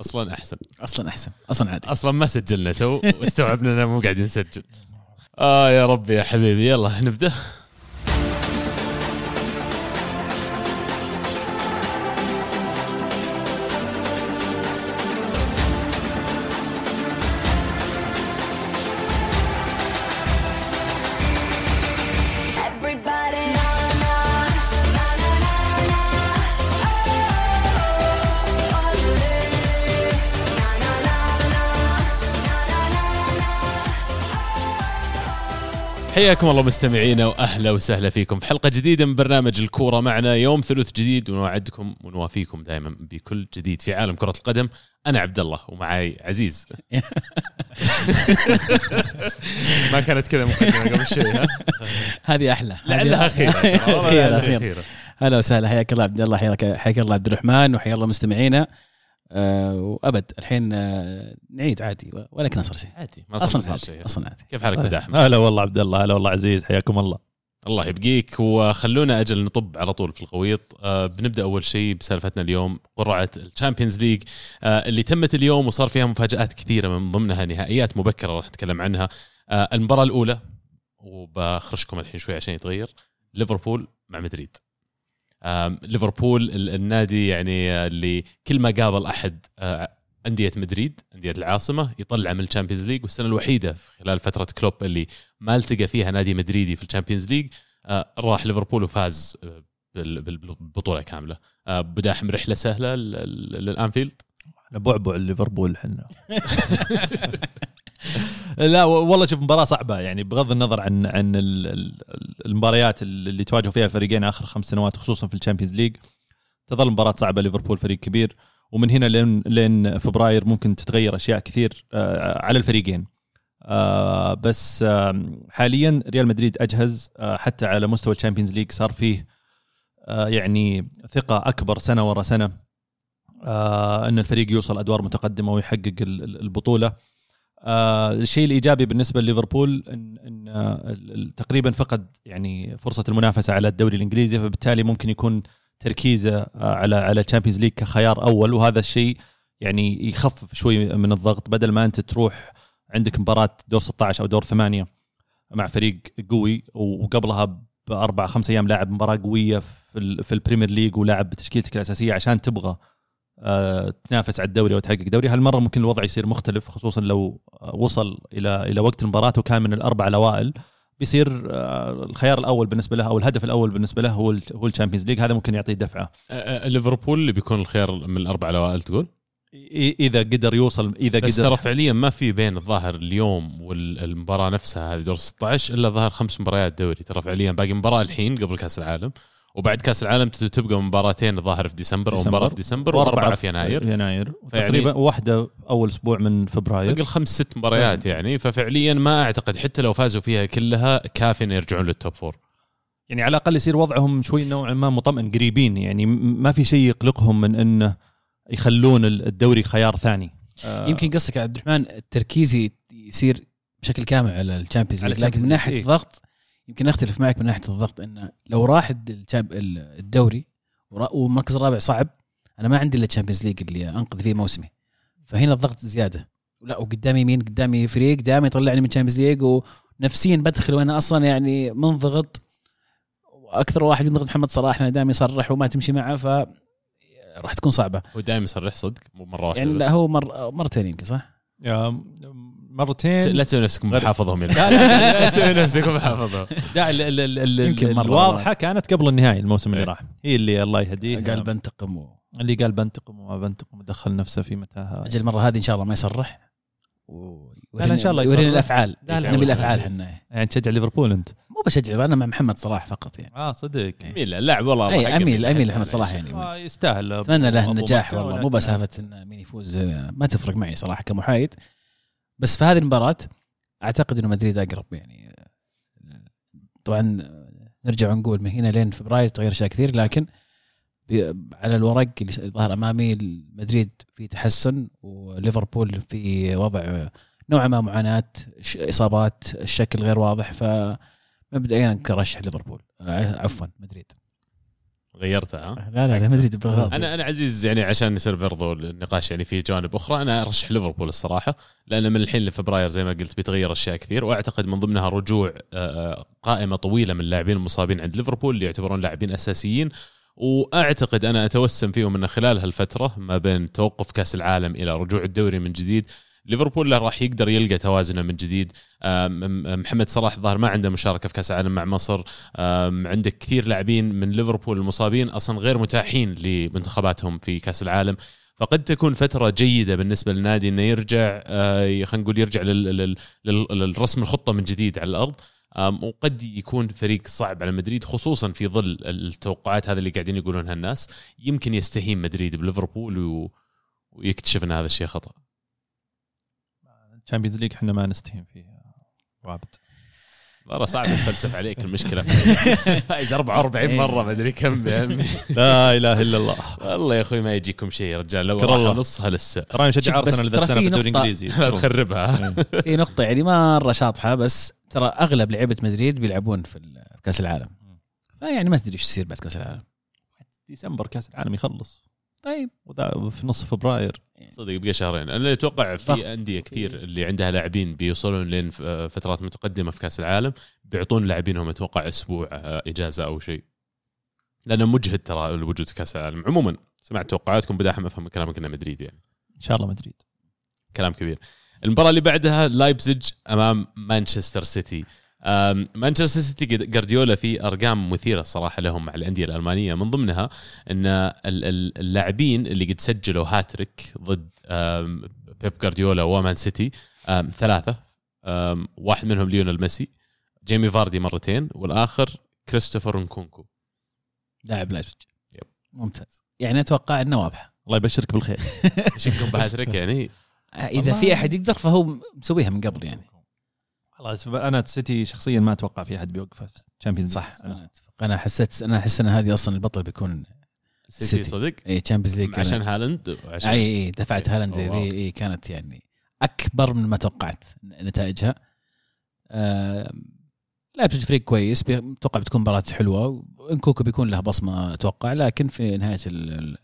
أصلا أحسن. أصلا أحسن. أصلا عادي. أصلا ما سجلنا تو واستوعبنا اننا مو قاعدين نسجل آه يا ربي يا حبيبي. يلا نبدأ. حياكم الله مستمعينا وأهلا وسهلا فيكم. في حلقة جديدة من برنامج الكورة معنا. يوم ثلث جديد ونوعدكم ونوافيكم دائما بكل جديد في عالم كرة القدم. أنا عبد الله ومعاي عزيز. ما كانت كذا مقدمة قبل شيء ها؟ هذه أحلى. لعلها أخيرة. أخيرة هلا وسهلا. حياك الله عبد الله حياك حياك الله عبد الرحمن وحيا الله مستمعينا. وأبد. الحين آه نعيد عادي ولا كان صار شيء. عادي ما أصلا صار عادي شيء. أصلا عادي. كيف حالك طيب. احمد هلا والله عبد الله هلا والله عزيز حياكم الله. الله يبقيك. وخلونا أجل نطب على طول في الغويط آه بنبدأ أول شيء بسالفتنا اليوم قرعة ال Champions League. آه اللي تمت اليوم وصار فيها مفاجآت كثيرة من ضمنها نهائيات مبكرة راح نتكلم عنها. آه المباراة الأولى وبخرجكم الحين شوي عشان يتغير ليفربول مع مدريد. ليفربول ال- النادي يعني آه، اللي كل ما قابل أحد آه، أندية مدريد أندية العاصمة يطلع من ال Champions League والسنة الوحيدة في خلال فترة كلوب اللي ما التقى فيها نادي مدريدي في ال Champions League آه، راح ليفربول وفاز بال- بال- بالبطولة كاملة. بداحم رحلة سهلة للأنفيلد؟ إحنا بعبع ليفربول إحنا لا والله شوف مباراة صعبة. يعني بغض النظر عن عن ال- ال- المباريات اللي تواجهوا فيها الفريقين آخر خمس سنوات خصوصا في ال Champions League تظل مباراة صعبة. ليفربول فريق كبير ومن هنا لين لين فبراير ممكن تتغير أشياء كثير آه، على الفريقين. آه، بس آم، حاليا ريال مدريد أجهز آه، حتى على مستوى ال Champions League صار فيه آه، يعني ثقة أكبر سنة ورا سنة آه، إن الفريق يوصل أدوار متقدمة ويحقق ال- ال- البطولة. آه، الشيء الإيجابي بالنسبة لليفربول ان, إن آه، تقريبا فقد يعني فرصة المنافسة على الدوري الإنجليزي فبالتالي ممكن يكون تركيزه آه، على على ال Champions League كخيار أول. وهذا الشيء يعني يخفف شوي من الضغط. بدل ما أنت تروح عندك مباراة دور 16 أو دور ثمانية مع فريق قوي وقبلها بأربع خمس أيام لاعب مباراة قوية في في ال Premier League ولاعب بتشكيلتك الأساسية عشان تبغى تنافس على الدوري وتحقق دوري. هالمرة ممكن الوضع يصير مختلف خصوصا لو آه، وصل إلى إلى وقت المباراة وكان من الأربع الأوائل. بيصير آه، الخيار الأول بالنسبة له أو الهدف الأول بالنسبة له هو هو ال Champions League. هذا ممكن يعطيه دفعة. آه، آه، ليفربول اللي بيكون الخيار من الأربع الأوائل تقول؟ إذا قدر يوصل إذا بس قدر ترى فعليا ما في بين الظاهر اليوم والمباراة نفسها هذه. دور 16 إلا ظهر خمس مباريات دوري. ترى فعليا باقي مباراة الحين قبل كأس العالم. وبعد كاس العالم تبقى مباراتين الظاهر في ديسمبر أو ديسمبر. مباراة في ديسمبر وأربعة في يناير. يناير. فيعني- تقريبا واحدة أول أسبوع من فبراير. باقي الخمس ست مباريات يعني. ففعليا ما أعتقد حتى لو فازوا فيها كلها كافي ان يرجعون لل top four يعني على الأقل يصير وضعهم شوي نوعا ما مطمئن قريبين يعني. م- ما في شيء يقلقهم من إنه يخلون ال- الدوري خيار ثاني. آه، يمكن قصدك يا عبد الرحمن التركيز يصير بشكل كامل على ال Champions على League لكن من ناحية League، إيه. يمكن أختلف معك من ناحية الضغط انه لو راح الدوري ورا- والمركز الرابع صعب أنا ما عندي إلا ال Champions League اللي أنقذ فيه موسمي فهنا الضغط زيادة لا وقدامي مين قدامي فريق دائما يطلعني من ال Champions League ونفسيا بدخل وأنا أصلا يعني منضغط وأكثر واحد ينضغط محمد صلاح دائما يصرح وما تمشي معه ف راح تكون صعبة هو دائما يصرح صدق مو مرة واحدة يعني. لا هو مر مرتين يمكن صح؟ مرتين. لا تسوي نفسكم غير- محافظهم يعني لا، لا، تسوي نفسكم محافظهم لا يمكن الواضحه كانت قبل النهائي الموسم اللي إيه. راح. هي اللي الله يهديه. قال بنتقم. و... اللي قال بنتقم وما بنتقم ودخل نفسه في متاهة. أجل المرة هذه إن شاء الله ما يصرح. و... لا، إن شاء الله يورينا يصرح. الأفعال. لا، لا، نبي لا، الأفعال لا. إحنا يعني تشجع ليفربول أنت؟ مو بشجع أنا مع محمد صلاح فقط يعني. آه صدق. جميل اللاعب والله اي أميل أميل محمد صلاح يعني. آه يستاهل. أتمنى له النجاح والله. مو انه مين يفوز ما تفرق معي صراحة كمحايد. بس في هذه المباراة أعتقد إنه مدريد أقرب يعني طبعا نرجع ونقول من هنا لين فبراير تغير أشياء كثير لكن على الورق اللي ظهر أمامي مدريد في تحسن وليفربول في وضع نوعا ما معاناة إصابات الشكل غير واضح ف مبدئيا كرشح ليفربول آه، عفوا مدريد. غيرتها ها؟ لا لا لا مدريد بغض أنا أنا عزيز يعني عشان يصير برضو النقاش يعني في جوانب أخرى أنا أرشح ليفربول الصراحة لأن من الحين لفبراير زي ما قلت بيتغير أشياء كثير وأعتقد من ضمنها رجوع آه، قائمة طويلة من اللاعبين المصابين عند ليفربول اللي يعتبرون لاعبين أساسيين وأعتقد أنا أتوسم فيهم إن خلال هالفترة ما بين توقف كأس العالم إلى رجوع الدوري من جديد ليفربول راح يقدر يلقى توازنه من جديد. آم، محمد صلاح الظاهر ما عنده مشاركة في كأس العالم مع مصر. آم، عندك كثير لاعبين من ليفربول المصابين أصلا غير متاحين لمنتخباتهم في كأس العالم. فقد تكون فترة جيدة بالنسبة للنادي إنه يرجع آه، خلينا نقول يرجع لل- لل- لل- للرسم الخطة من جديد على الأرض. وقد يكون فريق صعب على مدريد خصوصا في ظل التوقعات هذا اللي قاعدين يقولونها الناس. يمكن يستهين مدريد بليفربول. ويكتشف إن هذا الشيء خطأ. ال Champions League إحنا ما نستهين فيه وابد مره صعب أتفلسف عليك المشكلة. فايز 44 مرة ما أدري كم يا عمي لا إله إلا الله. والله يا أخوي ما يجيكم شيء يا رجال. لو راح. نصها لسه. ترى بس أرسنال ترى السنة في الدوري نقطة- الإنجليزي. لا تخربها في نقطة يعني مرة شاطحة بس ترى أغلب لعيبة مدريد بيلعبون في ال- في كأس العالم. فيعني ما تدري إيش يصير بعد كأس العالم. ديسمبر كأس العالم يخلص. طيب. وذا في نص فبراير. صدق بقى شهرين. أنا أتوقع. في أندية كثير اللي عندها لاعبين بيوصلون لين فترات متقدمة في كأس العالم بيعطون لاعبينهم أتوقع أسبوع آه، إجازة أو شيء. لأنه مجهد ترى الوجود في كأس العالم. عموما سمعت توقعاتكم بداحم أفهم من كلامك إنه مدريد يعني. إن شاء الله مدريد. كلام كبير. المباراة اللي بعدها لايبزيج أمام مانشستر سيتي مانشستر سيتي جارديولا في أرقام مثيرة الصراحه لهم مع الأندية الألمانية. من ضمنها إن ال- ال- اللاعبين اللي قد سجلوا هاتريك ضد بيب جارديولا ومان سيتي ثلاثة. واحد منهم ليونيل ميسي جيمي فاردي مرتين والآخر كريستوفر نكونكو. لاعب يب. ممتاز. يعني أتوقع إنه واضحة. الله يبشرك بالخير. إيش يكون بهاتريك يعني؟ إذا في أحد يقدر فهو مسويها من قبل يعني. خلاص أنا سيتي شخصيا ما أتوقع في أحد بيوقفه في ال Champions صح. أنا اتفق أنا حسيت أنا أحس إن هذه أصلا البطل بيكون سيتي سيتي. صدق؟ اي Champions League عشان هالاند وعشان اي اي دفعت هالاند أوه، ذي wow. اي كانت يعني أكبر من ما توقعت نتائجها. آه لايبزيج فريق كويس أتوقع بتكون مباراة حلوة نكونكو بيكون له بصمة أتوقع لكن في نهاية ال ال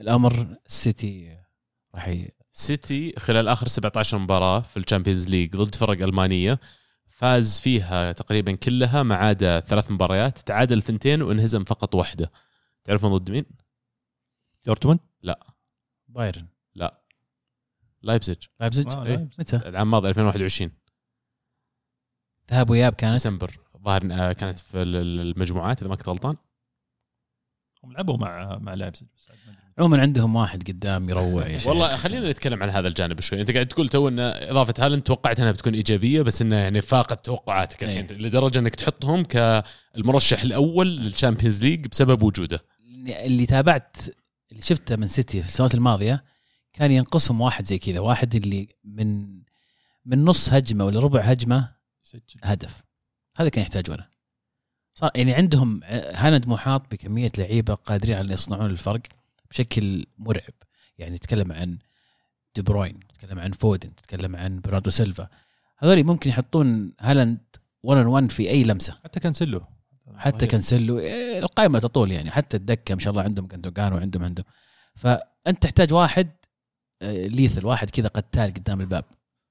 الأمر السيتي راح سيتي خلال آخر 17 مباراة في ال Champions ليج ضد فرق ألمانية فاز فيها تقريبا كلها ما عدا ثلاث مباريات تعادل ثنتين وانهزم فقط واحدة. تعرفون ضد مين؟ دورتموند؟ بايرن. لايبزيج. لايبزيج؟ آه، إيه. لايبزيج. متى؟ العام الماضي 2021 ذهاب وإياب كانت؟ ديسمبر. ظاهر آه، كانت في ال- ال- المجموعات إذا ما كنت غلطان. هم لعبوا مع مع لايبزيج. عموما عندهم واحد قدام يروع يا شيخ. والله خلينا نتكلم عن هذا الجانب شوي. أنت قاعد تقول تو إن إضافة هالاند توقعت إنها بتكون إيجابية بس إنها يعني فاقت توقعاتك الحين. لدرجة إنك تحطهم كالمرشح الأول لل Champions League بسبب وجوده. اللي تابعت اللي شفته من سيتي في السنوات الماضية كان ينقسم واحد زي كذا. واحد اللي من من نص هجمة ولا ربع هجمة يسجل. هدف. هذا كان يحتاجه أنا صار يعني عندهم هالاند محاط بكمية لعيبة قادرين على يصنعون الفرق بشكل مرعب. يعني تتكلم عن دي بروين تتكلم عن فودن تتكلم عن برناردو سيلفا. هذول ممكن يحطون هالاند 1 1 في أي لمسة. حتى كانسيلو. حتى كانسيلو إيه، القائمة تطول يعني. حتى الدكة ما شاء الله عندهم جندوجان وعندهم عندهم فأنت تحتاج واحد آه، ليثل واحد كذا قتال قدام الباب.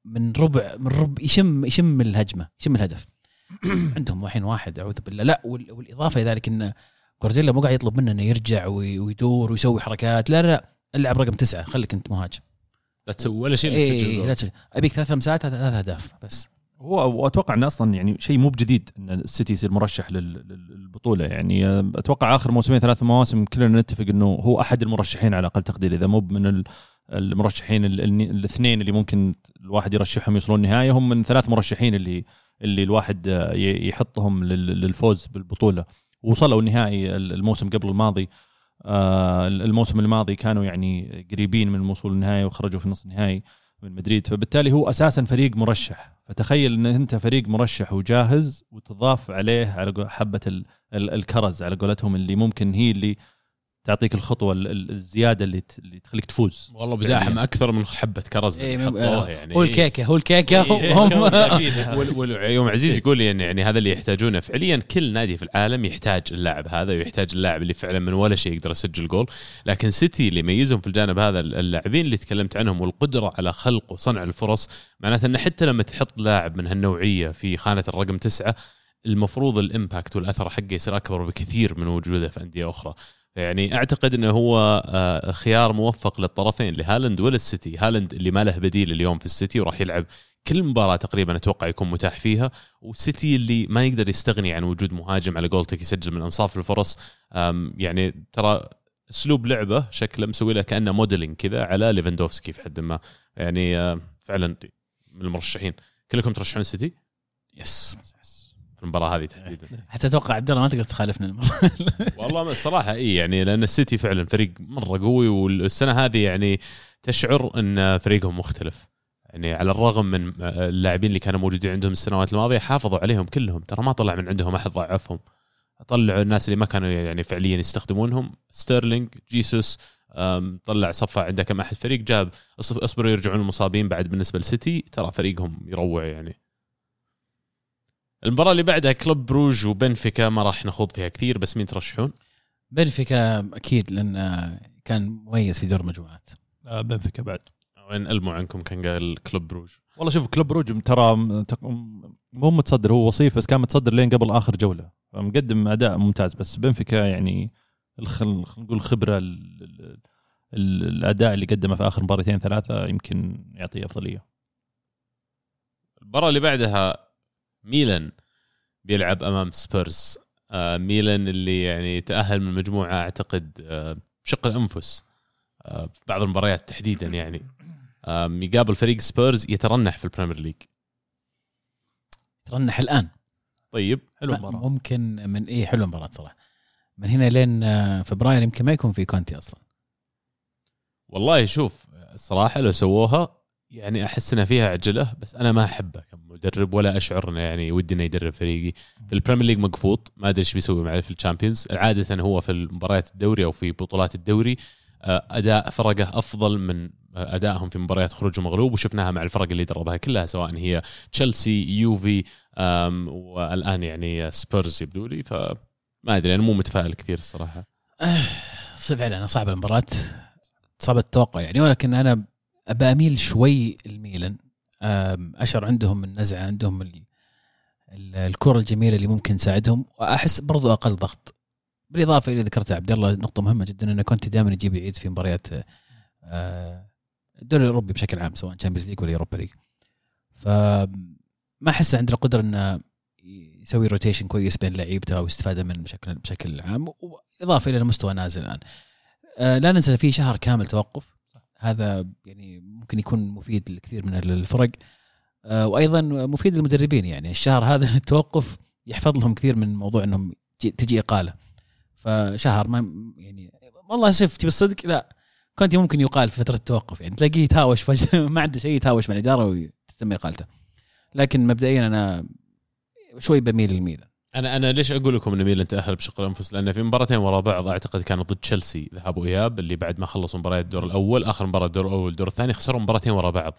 من ربع من ربع يشم يشم الهجمة يشم الهدف. عندهم الحين واحد أعوذ بالله. لا وال- والإضافة إلى ذلك إن جوارديولا مو قاعد يطلب منه إنه يرجع وي- ويدور ويسوي حركات. لا لا لا. العب رقم تسعة. خليك أنت مهاجم. لا تسوي ولا شيء إيه تسجل لا تسجل. أبيك ثلاث لمسات هذا ثلاث أهداف بس. هو واتوقع انه أصلا يعني شيء مو بجديد إن السيتي يصير مرشح لل- لل- للبطولة. يعني آه، أتوقع آخر موسمين ثلاث مواسم كلنا نتفق إنه هو أحد المرشحين على أقل تقدير إذا مو من ال- المرشحين ال- ال- الاثنين اللي ممكن الواحد يرشحهم يوصلون النهايه هم من ثلاث مرشحين اللي اللي الواحد آه، يحطهم لل- للفوز بالبطولة. وصلوا النهائي الموسم قبل الماضي. آه، الموسم الماضي كانوا يعني قريبين من الوصول للنهائي وخرجوا في نص النهائي من مدريد. فبالتالي هو أساسا فريق مرشح. فتخيل إن أنت فريق مرشح وجاهز وتضاف عليه على حبة ال- ال- الكرز على قولتهم اللي ممكن هي اللي تعطيك الخطوة ال- ال- الزيادة اللي ت- اللي تخليك تفوز. والله بداحم أكثر من حبة كرز إيه، حطوها يعني. هو الكيكة هو الكيكة إيه، هم وال- يوم عزيز يقول لي ان يعني هذا اللي يحتاجونه. فعليا كل نادي في العالم يحتاج اللاعب هذا ويحتاج اللاعب اللي فعلا من ولا شيء يقدر يسجل جول. لكن سيتي اللي يميزهم في الجانب هذا اللاعبين اللي تكلمت عنهم والقدرة على خلق وصنع الفرص معناته إن حتى لما تحط لاعب من هالنوعية في خانة الرقم تسعة المفروض ال impact والأثر حقه يصير أكبر بكثير من وجوده في أندية أخرى. يعني أعتقد إنه هو آه، خيار موفق للطرفين لهالاند وللسيتي هالاند اللي ما له بديل اليوم في السيتي وراح يلعب كل مباراة تقريبا أتوقع يكون متاح فيها والسيتي اللي ما يقدر يستغني عن وجود مهاجم على قولتك يسجل من أنصاف الفرص يعني ترى أسلوب لعبه شكله مسوي له كأنه modeling كذا على ليفاندوفسكي في حد ما. يعني آه، فعلا من المرشحين. كلكم ترشحون السيتي yes. في المباراة هذه تحديدا. حتى أتوقع عبد الله ما تقدر تخالفنا المره والله الصراحه إي يعني لأن السيتي فعلا فريق مرة قوي والسنة هذه يعني تشعر إن فريقهم مختلف. يعني على الرغم من اللاعبين اللي كانوا موجودين عندهم السنوات الماضية حافظوا عليهم كلهم. ترى ما طلع من عندهم أحد ضعفهم. طلعوا الناس اللي ما كانوا يعني فعليا يستخدمونهم. ستيرلينج جيسوس طلع صفى عنده كم أحد فريق جاب أصبروا يرجعون المصابين بعد بالنسبة للسيتي ترى فريقهم يروع يعني. المباراة اللي بعدها كلوب بروج وبنفيكا ما راح نخوض فيها كثير بس مين ترشحون؟ بنفيكا أكيد لأن كان مميز في دور المجموعات. آه، بنفيكا بعد. وين الموا عنكم كان قال كلوب بروج؟ والله شوف كلوب بروج ترى مو متصدر هو وصيف بس كان متصدر لين قبل آخر جولة. فمقدم أداء ممتاز بس بنفيكا يعني نقول ال- الأداء اللي قدمه في آخر مباراتين ثلاثة يمكن يعطيه أفضلية. المباراة اللي بعدها ميلان بيلعب أمام سبيرز. آه ميلان اللي يعني تأهل من المجموعه أعتقد آه بشق الأنفس آه في بعض المباريات تحديدا يعني. آه يقابل فريق سبيرز يترنح في ال Premier League. ترنح الآن. طيب حلو المباراة. ممكن من إيه حلو المباراة صراحة. من هنا لين آه، فبراير يمكن ما يكون في كونتي أصلا. والله شوف الصراحة لو سووها يعني أحس إنها فيها عجلة بس أنا ما احبه كمدرب ولا أشعر إنه يعني ودي إنه يدرب فريقي. في ال Premier League مقفوط ما أدري إيش بيسوي معي في ال Champions عادة هو في مباريات الدوري أو في بطولات الدوري آه، أداء فرقه أفضل من آه، أدائهم في مباريات خروج مغلوب وشفناها مع الفرق اللي دربها كلها سواء هي تشيلسي يوفي والآن يعني سبيرز يبدو لي. فما أدري أنا مو متفائل كثير الصراحة. فعلا صعبة المباراة. صعبة التوقع يعني ولكن أنا باميل شوي الميلان. آم، اشعر عندهم النزعة عندهم ال- ال- الكرة الجميلة اللي ممكن تساعدهم وأحس برضو أقل ضغط. بالإضافة إلى ذكرت عبد الله نقطة مهمة جدا انه كونتي دائما يجيب العيد في مباريات آه، الدوري الأوروبي بشكل عام سواء Champions League ولا Europa League فما أحس عنده القدره إنه يسوي rotation كويس بين لعيبته واستفاده من بشكل بشكل عام. وإضافة إلى مستوى نازل الآن. آه، لا ننسى في شهر كامل توقف. هذا يعني ممكن يكون مفيد لكثير من الفرق. آه، وأيضا مفيد للمدربين يعني. الشهر هذا التوقف يحفظ لهم كثير من موضوع إنهم تجي- إقالة. فشهر ما يعني والله شفت بالصدق لا. كنت ممكن يقال في فترة التوقف يعني. تلاقيه يتهاوش فجأة. ما عنده شيء يتهاوش مع الإدارة وتتم إقالته. لكن مبدئيا أنا شوي بميل للميلان. أنا أنا ليش أقول لكم ان ميلان تأهل بشق الأنفس؟ لأن في مباراتين ورا بعض أعتقد كانوا ضد تشيلسي ذهاب وإياب اللي بعد ما خلصوا مباريات الدور الأول آخر مباراة الدور الأول الدور الثاني خسروا مباراتين ورا بعض.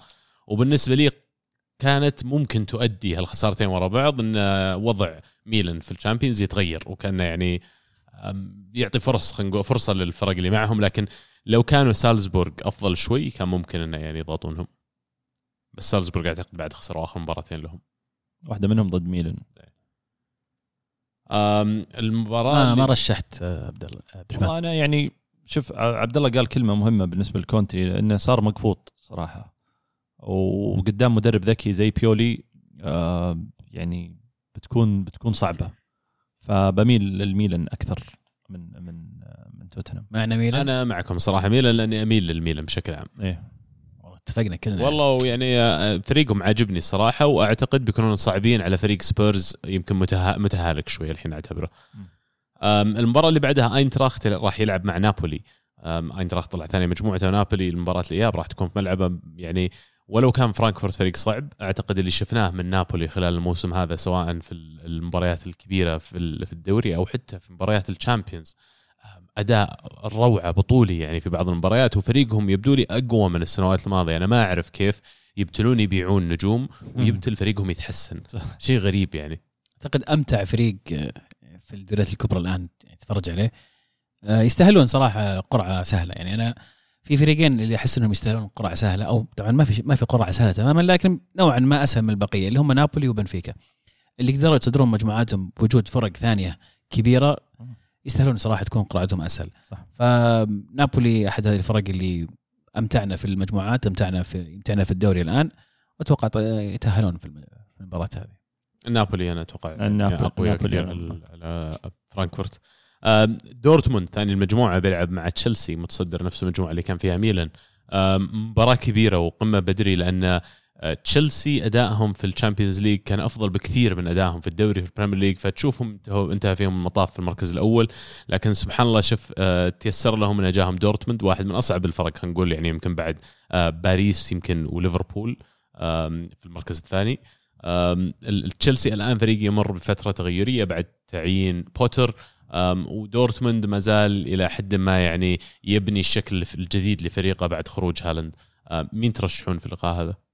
وبالنسبة لي كانت ممكن تؤدي هالخسارتين ورا بعض إن وضع ميلان في الشامبيونز يتغير وكان يعني يعطي فرص خلينا نقول فرصة للفرق اللي معهم لكن لو كانوا سالزبورغ أفضل شوي كان ممكن إنه يعني يضغطونهم. بس سالزبورغ أعتقد بعد خسروا آخر مباراتين لهم. واحدة منهم ضد ميلان. أم، المباراة ما, اللي- ما رشحت آه، عبد الله آه، والله أنا يعني شوف ع- عبد الله قال كلمة مهمة بالنسبة لكونتي إنه صار مقفوط صراحة. وقدام مدرب ذكي زي بيولي آه يعني بتكون بتكون صعبة. فبميل للميلان أكثر من من آه، من توتنهام. معنا ميلان؟ أنا معكم صراحة ميلان لأني أميل للميلان بشكل عام. إيه. اتفقنا كلنا. والله يعني آه، فريقهم عاجبني صراحة وأعتقد بيكونون صعبين على فريق سبيرز يمكن متها... متهالك شوي الحين أعتبره. المباراة اللي بعدها أينتراخت راح يلعب مع نابولي. أينتراخت طلع ثاني مجموعته ونابولي المباراة الاياب راح تكون في ملعبه. يعني ولو كان فرانكفورت فريق صعب أعتقد اللي شفناه من نابولي خلال الموسم هذا سواء في المباريات الكبيرة في ال- في الدوري أو حتى في مباريات ال Champions أداء روعه بطولي يعني في بعض المباريات وفريقهم يبدو لي أقوى من السنوات الماضية. أنا ما أعرف كيف يبتلون يبيعون نجوم ويبتل فريقهم يتحسن. شيء غريب يعني. أعتقد أمتع فريق آه، في الدوريات الكبرى الآن يعني تتفرج عليه. آه، يستاهلون صراحة قرعة سهلة. يعني أنا في فريقين اللي أحس إنهم يستاهلون قرعة سهلة أو طبعا ما في ما في قرعة سهلة تماما لكن نوعا ما أسهل من البقية اللي هم نابولي وبنفيكا. اللي قدروا يتصدرون مجموعاتهم بوجود فرق ثانية كبيرة يستاهلون صراحة تكون قرعتهم أسهل. صح. فنابولي أحد هذه الفرق اللي أمتعنا في المجموعات أمتعنا في يمتعنا في الدوري الآن. واتوقع يتأهلون في المباراة هذه. نابولي أنا أتوقع النابولي- أقوياء نابولي كثير أنا. على- فرانكفورت. دورتموند ثاني المجموعة بيلعب مع تشيلسي متصدر نفس المجموعة اللي كان فيها ميلان. مباراة كبيرة وقمة بدري لأن تشيلسي أدائهم في ال Champions League كان أفضل بكثير من أدائهم في الدوري في ال Premier League فتشوفهم انتهى فيهم المطاف في المركز الأول. لكن سبحان الله شوف آه، تيسر لهم إن جاهم دورتموند واحد من أصعب الفرق نقول يعني يمكن بعد آه، باريس يمكن وليفربول في المركز الثاني. تشيلسي الآن فريق يمر بفترة تغيرية بعد تعيين بوتر. ودورتموند ما زال إلى حد ما يعني يبني الشكل الجديد لفريقه بعد خروج هالاند. مين ترشحون في اللقاء هذا؟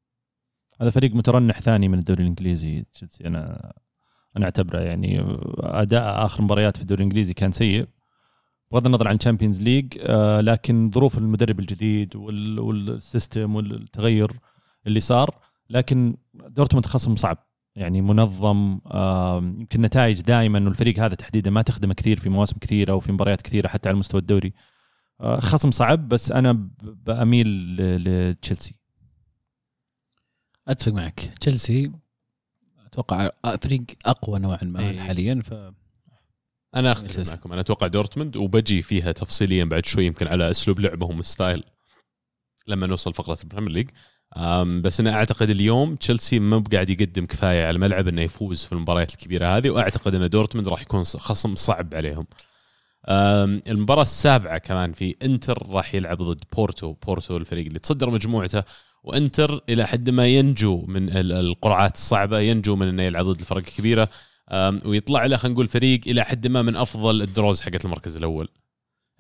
هذا فريق مترنح ثاني من الدوري الإنجليزي تشيلسي. أنا أنا أعتبره يعني أداء آخر مباريات في الدوري الإنجليزي كان سيء بغض النظر عن Champions League آه، لكن ظروف المدرب الجديد وال- وال system والتغير اللي صار لكن دورتموند خصم صعب. يعني منظم يمكن نتائج دائما والفريق هذا تحديدا ما تخدمه كثير في مواسم كثيرة وفي مباريات كثيرة حتى على مستوى الدوري. آه، خصم صعب بس أنا بأميل لتشيلسي. أتفق معك تشيلسي أتوقع فريق أقوى نوعا ما إيه. حاليا ف أنا أختلف. معكم أنا أتوقع دورتموند وبجي فيها تفصيليا بعد شوي يمكن على أسلوب لعبهم و style لما نوصل فقرة ال Premier League بس أنا أعتقد اليوم تشيلسي ما بقاعد يقدم كفاية على الملعب إنه يفوز في المباريات الكبيرة هذه وأعتقد إن دورتموند راح يكون خصم صعب عليهم. أم، المباراة السابعة كمان في إنتر راح يلعب ضد بورتو، بورتو الفريق اللي تصدر مجموعته وانتر إلى حد ما ينجو من ال- القرعات الصعبة، ينجو من إنه يلعب ضد الفرق الكبيرة ويطلع له خلينا نقول فريق إلى حد ما من أفضل ال draws حقت المركز الأول.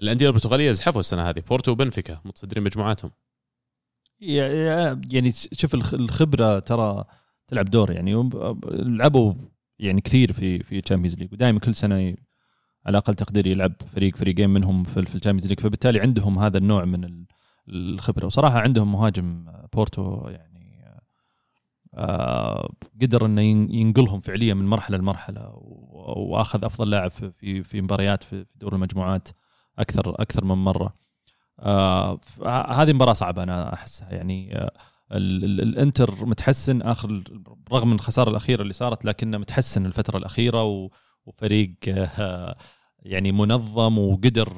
الأندية البرتغالية زحفوا السنة هذه، بورتو وبنفيكا متصدرين مجموعاتهم. يعني شوف الخ- الخبرة ترى تلعب دور يعني لعبوا يعني كثير في في ال Champions League ودائما كل سنة على أقل تقدير يلعب فريق فريقين منهم في في ال Champions League فبالتالي عندهم هذا النوع من ال- الخبرة. وصراحة عندهم مهاجم بورتو يعني آه، قدر إنه ين- ينقلهم فعليا من مرحلة لمرحلة وأخذ أفضل لاعب في في مباريات في دور المجموعات أكثر أكثر من مرة. آه هذه مباراة صعبة أنا أحسها يعني آه ال- ال- الإنتر متحسن آخر رغم الخسارة الأخيرة اللي صارت لكنه متحسن الفترة الأخيرة وفريق يعني منظم وقدر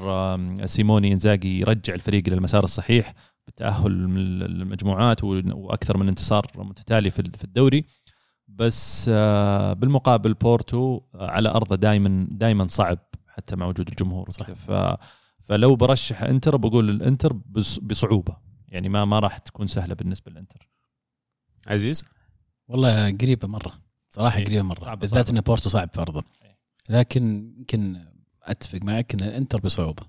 سيموني إنزاجي يرجع الفريق إلى المسار الصحيح بالتاهل من المجموعات و- وأكثر من انتصار متتالي في الدوري بس آه بالمقابل بورتو آه، على أرضه دائما دائما صعب حتى مع وجود الجمهور صح. ف فلو برشح إنتر بقول الإنتر بص- بصعوبة يعني ما ما راح تكون سهلة بالنسبة للإنتر عزيز والله قريبة مرة صراحة إيه. قريبة مرة بالذات. إن بورتو صعب في ارضه. لكن يمكن أتفق معك إن الانتر بصعوبة.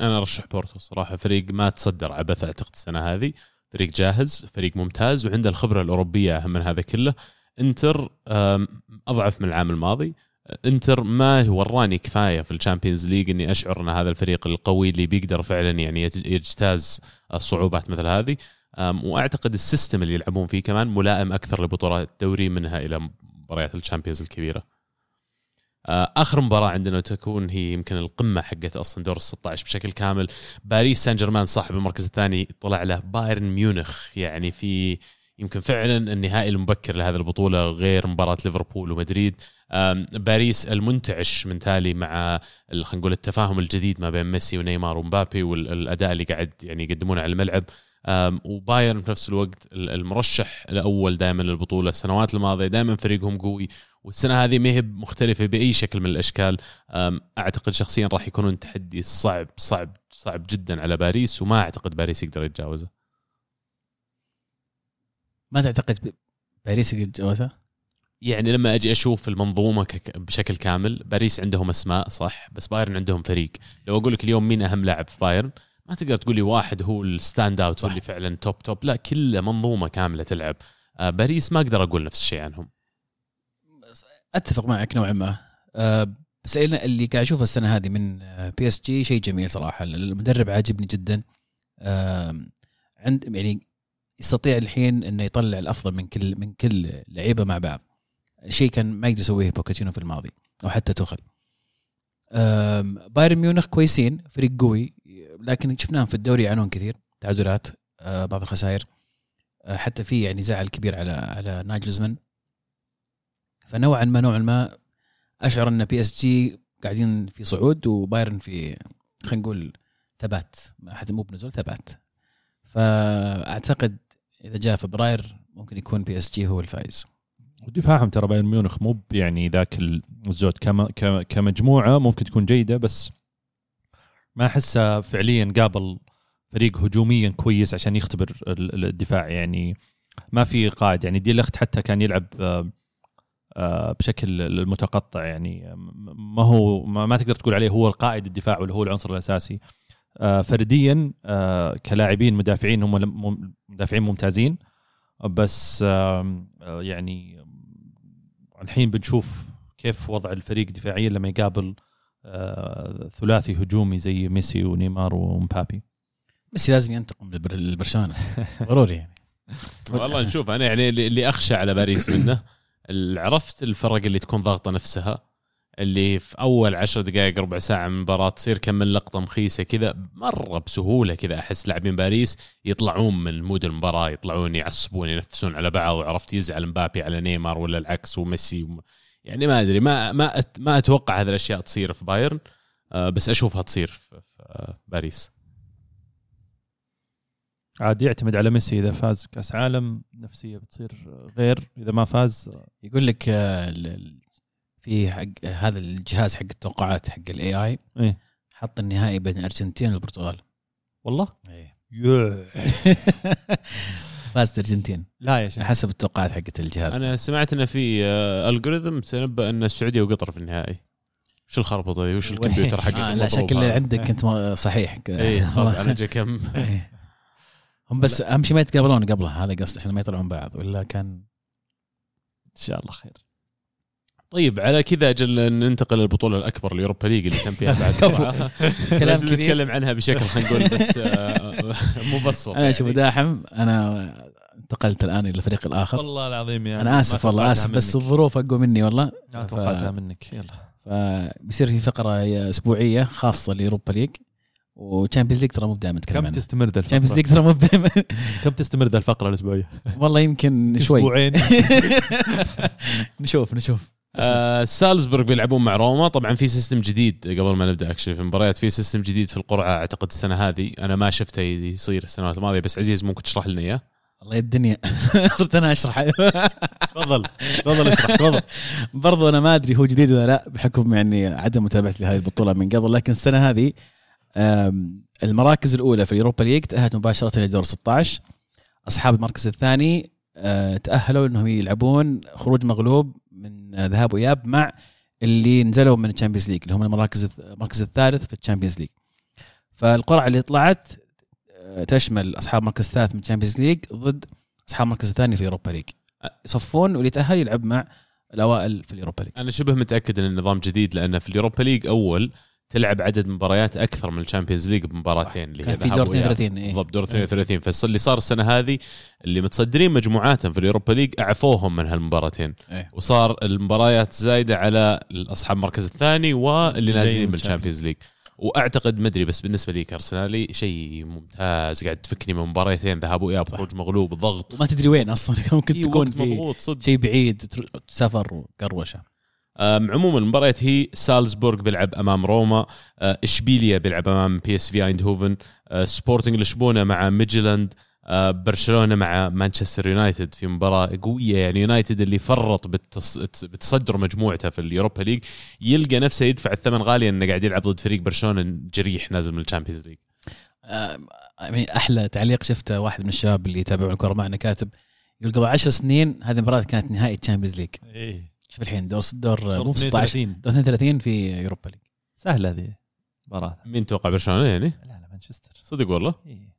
أنا أرشح بورتو الصراحة. فريق ما تصدر عبث أعتقد السنة هذه. فريق جاهز فريق ممتاز وعنده الخبرة الأوروبية أهم من هذا كله. إنتر أضعف من العام الماضي. إنتر ما وراني كفاية في ال Champions League إني أشعر إن هذا الفريق القوي اللي بيقدر فعلا يعني يجتاز الصعوبات مثل هذه. وأعتقد ال system اللي يلعبون فيه كمان ملائم أكثر لبطولات الدوري منها إلى مباريات ال Champions الكبيرة. آخر مباراة عندنا تكون هي يمكن القمة حقت أصلا دور ال 16 بشكل كامل. باريس سان جيرمان صاحب المركز الثاني طلع له بايرن ميونخ. يعني في يمكن فعلا النهائي المبكر لهذه البطولة غير مباراة ليفربول ومدريد. باريس المنتعش من تالي مع خلينا نقول التفاهم الجديد ما بين ميسي ونيمار ومبابي والأداء اللي قاعد يعني يقدمونه على الملعب. وبايرن في نفس الوقت ال- المرشح الأول دائما للبطولة السنوات الماضية. دائما فريقهم قوي والسنة هذه ما هي مختلفة بأي شكل من الأشكال. أعتقد شخصيا راح يكونون تحدي صعب صعب صعب جدا على باريس وما أعتقد باريس يقدر يتجاوزه. ما تعتقد باريس يتجاوزها؟ يعني لما أجي أشوف المنظومة بشكل كامل باريس عندهم أسماء صح؟ بس بايرن عندهم فريق. لو أقول لك اليوم مين أهم لاعب في بايرن ما تقدر تقول لي واحد هو ال stand out اللي فعلا top top لا كله منظومة كاملة تلعب. آه، باريس ما أقدر أقول نفس الشيء عنهم. أتفق معك نوعا ما. أه بس اللي قاعد أشوفه السنة هذه من PSG شيء جميل صراحة. المدرب عاجبني جدا. أه عند يعني يستطيع الحين إنه يطلع الأفضل من كل من كل لعيبة مع بعض. شيء كان ما يقدر يسويه بوكيتينو في الماضي أو حتى توخل. بايرن ميونخ كويسين فريق قوي لكن شفناهم في الدوري يعانون كثير تعادلات أه، بعض الخسائر. حتى في يعني زعل كبير على على ناجلزمان. فنوعا ما نوعا ما أشعر أن PSG قاعدين في صعود وبايرن في خلينا نقول ثبات. حتى مو بنزول ثبات. فأعتقد إذا جاء فبراير ممكن يكون PSG هو الفائز. ودفاعهم ترى بايرن ميونخ مو يعني ذاك الزود. كما ك- كمجموعة ممكن تكون جيدة بس ما أحسها فعليا قابل فريق هجوميا كويس عشان يختبر ال- ال- الدفاع. يعني ما في قائد. يعني دي لخت حتى كان يلعب آه، بشكل متقطع يعني. ما هو ما, ما تقدر تقول عليه هو القائد الدفاع ولا هو العنصر الأساسي. آه، فرديا آه، كلاعبين مدافعين هم مدافعين ممتازين. بس آه، يعني الحين بنشوف كيف وضع الفريق دفاعيا لما يقابل آه، ثلاثي هجومي زي ميسي ونيمار ومبابي. ميسي لازم ينتقم لبر- لبرشلونه ضروري يعني. والله نشوف أنا يعني اللي أخشى على باريس منه. عرفت الفرق اللي تكون ضاغطة نفسها؟ اللي في أول عشر دقائق ربع ساعة من المباراة تصير كم من لقطة مخيسة كذا مرة بسهولة كذا أحس لاعبين باريس يطلعون من مود المباراة يطلعون يعصبون ينفسون على بعض وعرفت يزعل مبابي على نيمار ولا العكس وميسي وم- يعني ما أدري ما ما ما أتوقع هذه الأشياء تصير في بايرن آه، بس أشوفها تصير في في، آه، باريس. عاد يعتمد على ميسي إذا فاز كأس عالم نفسية بتصير غير. إذا ما فاز يقول لك آه، في حق هذا الجهاز حق التوقعات حق ال AI إيه. حط النهائي بين الارجنتين والبرتغال. والله. ياه. فازت الارجنتين لا يا شيخ. حسب التوقعات حقت الجهاز. أنا سمعت انه في الجوريثم تنبأ إن السعودية وقطر في النهائي. وش الخربطة وش الكمبيوتر حقك آه لا شكل اللي؟ عندك أنت ما- صحيح. اي على جا كم؟ إيه. هم بس أهم شيء ما يتقابلون قبلها هذا قصدي عشان ما يطلعون بعض ولا كان إن شاء الله خير. طيب على كذا أجل ننتقل للبطولة الأكبر اليوروبا ليج اللي تم فيها بعد. كلام لازم كبير نتكلم عنها بشكل خلينا نقول بس آه، مبسط أنا شوف. داحم أنا انتقلت الآن إلى الفريق الآخر. والله العظيم يعني أنا آسف والله آسف بس الظروف أقوى مني والله. ما ف- توقعتها منك يلا. فبيصير في فقرة أسبوعية خاصة ل Europa League. و Champions League ترى مو دائما نتكلم كم تستمر ذا Champions الفقره League ترى مو دائما كم تستمر ذا الفقرة الأسبوعية؟ والله يمكن شوي. أسبوعين. نشوف نشوف. آه سالزبورغ بيلعبون مع روما. طبعا في system جديد قبل ما نبدأ actually في المباريات في system جديد في القرعة أعتقد السنة هذه. أنا ما شفته يصير السنوات الماضية بس عزيز ممكن تشرح لنا إياه؟ الله يا الدنيا. صرت أنا أشرح. تفضل تفضل اشرح تفضل. برضو أنا ما أدري هو جديد ولا لا بحكم يعني عدم متابعتي لهذه البطولة من قبل لكن السنة هذه المراكز الأولى في ال Europa League تأهلت مباشرة لدور 16 أصحاب المركز الثاني آه، تأهلوا إنهم يلعبون خروج مغلوب من ذهاب وإياب مع اللي نزلوا من ال Champions League اللي هم المراكز المركز الثالث في ال Champions League. فالقرعة اللي طلعت آه، تشمل أصحاب المركز الثالث من ال Champions League ضد أصحاب المركز الثاني في Europa League. يصفون واللي يتاهل يلعب مع الأوائل في ال Europa League. أنا شبه متأكد إن النظام جديد لأن في ال Europa League أول تلعب عدد مباريات أكثر من ال Champions League بمباراتين اللي كان في دور وإياب. 32 إيه. بالضبط دور 32 فاللي صار السنة هذه اللي متصدرين مجموعاتهم في ال Europa League أعفوهم من هالمباراتين. إيه. وصار المباريات زايدة على اصحاب المركز الثاني واللي اللي نازلين جايين من ال Champions. League. وأعتقد مدري بس بالنسبة لي كأرسنالي شيء ممتاز. قاعد تفكني من مباراتين ذهاب واياب خروج مغلوب ضغط. وما تدري وين أصلا. ممكن تكون في شيء بعيد سفر وقروشه عموما المباريات هي سالزبورغ بيلعب أمام روما أه، إشبيليا بيلعب أمام PSV ايندهوفن سبورتنج لشبونة مع ميدجلاند أه، برشلونة مع مانشستر يونايتد في مباراة قوية. يعني يونايتد اللي فرط بتصدر مجموعته في ال Europa League يلقى نفسه يدفع الثمن غالي إنه قاعد يلعب ضد فريق برشلونة جريح نازل من ال Champions League. يعني أحلى تعليق شفته واحد من الشباب اللي يتابعون الكره معنا كاتب يقول قبل 10 سنين هذه المباراة كانت نهائي Champions League. إيه. شوف الحين دور دور دور مو 16 32 دور 32 في Europa League. سهلة هذه مباراة. مين توقع برشلونة يعني؟ لا لا مانشستر. صدق والله؟ إيه.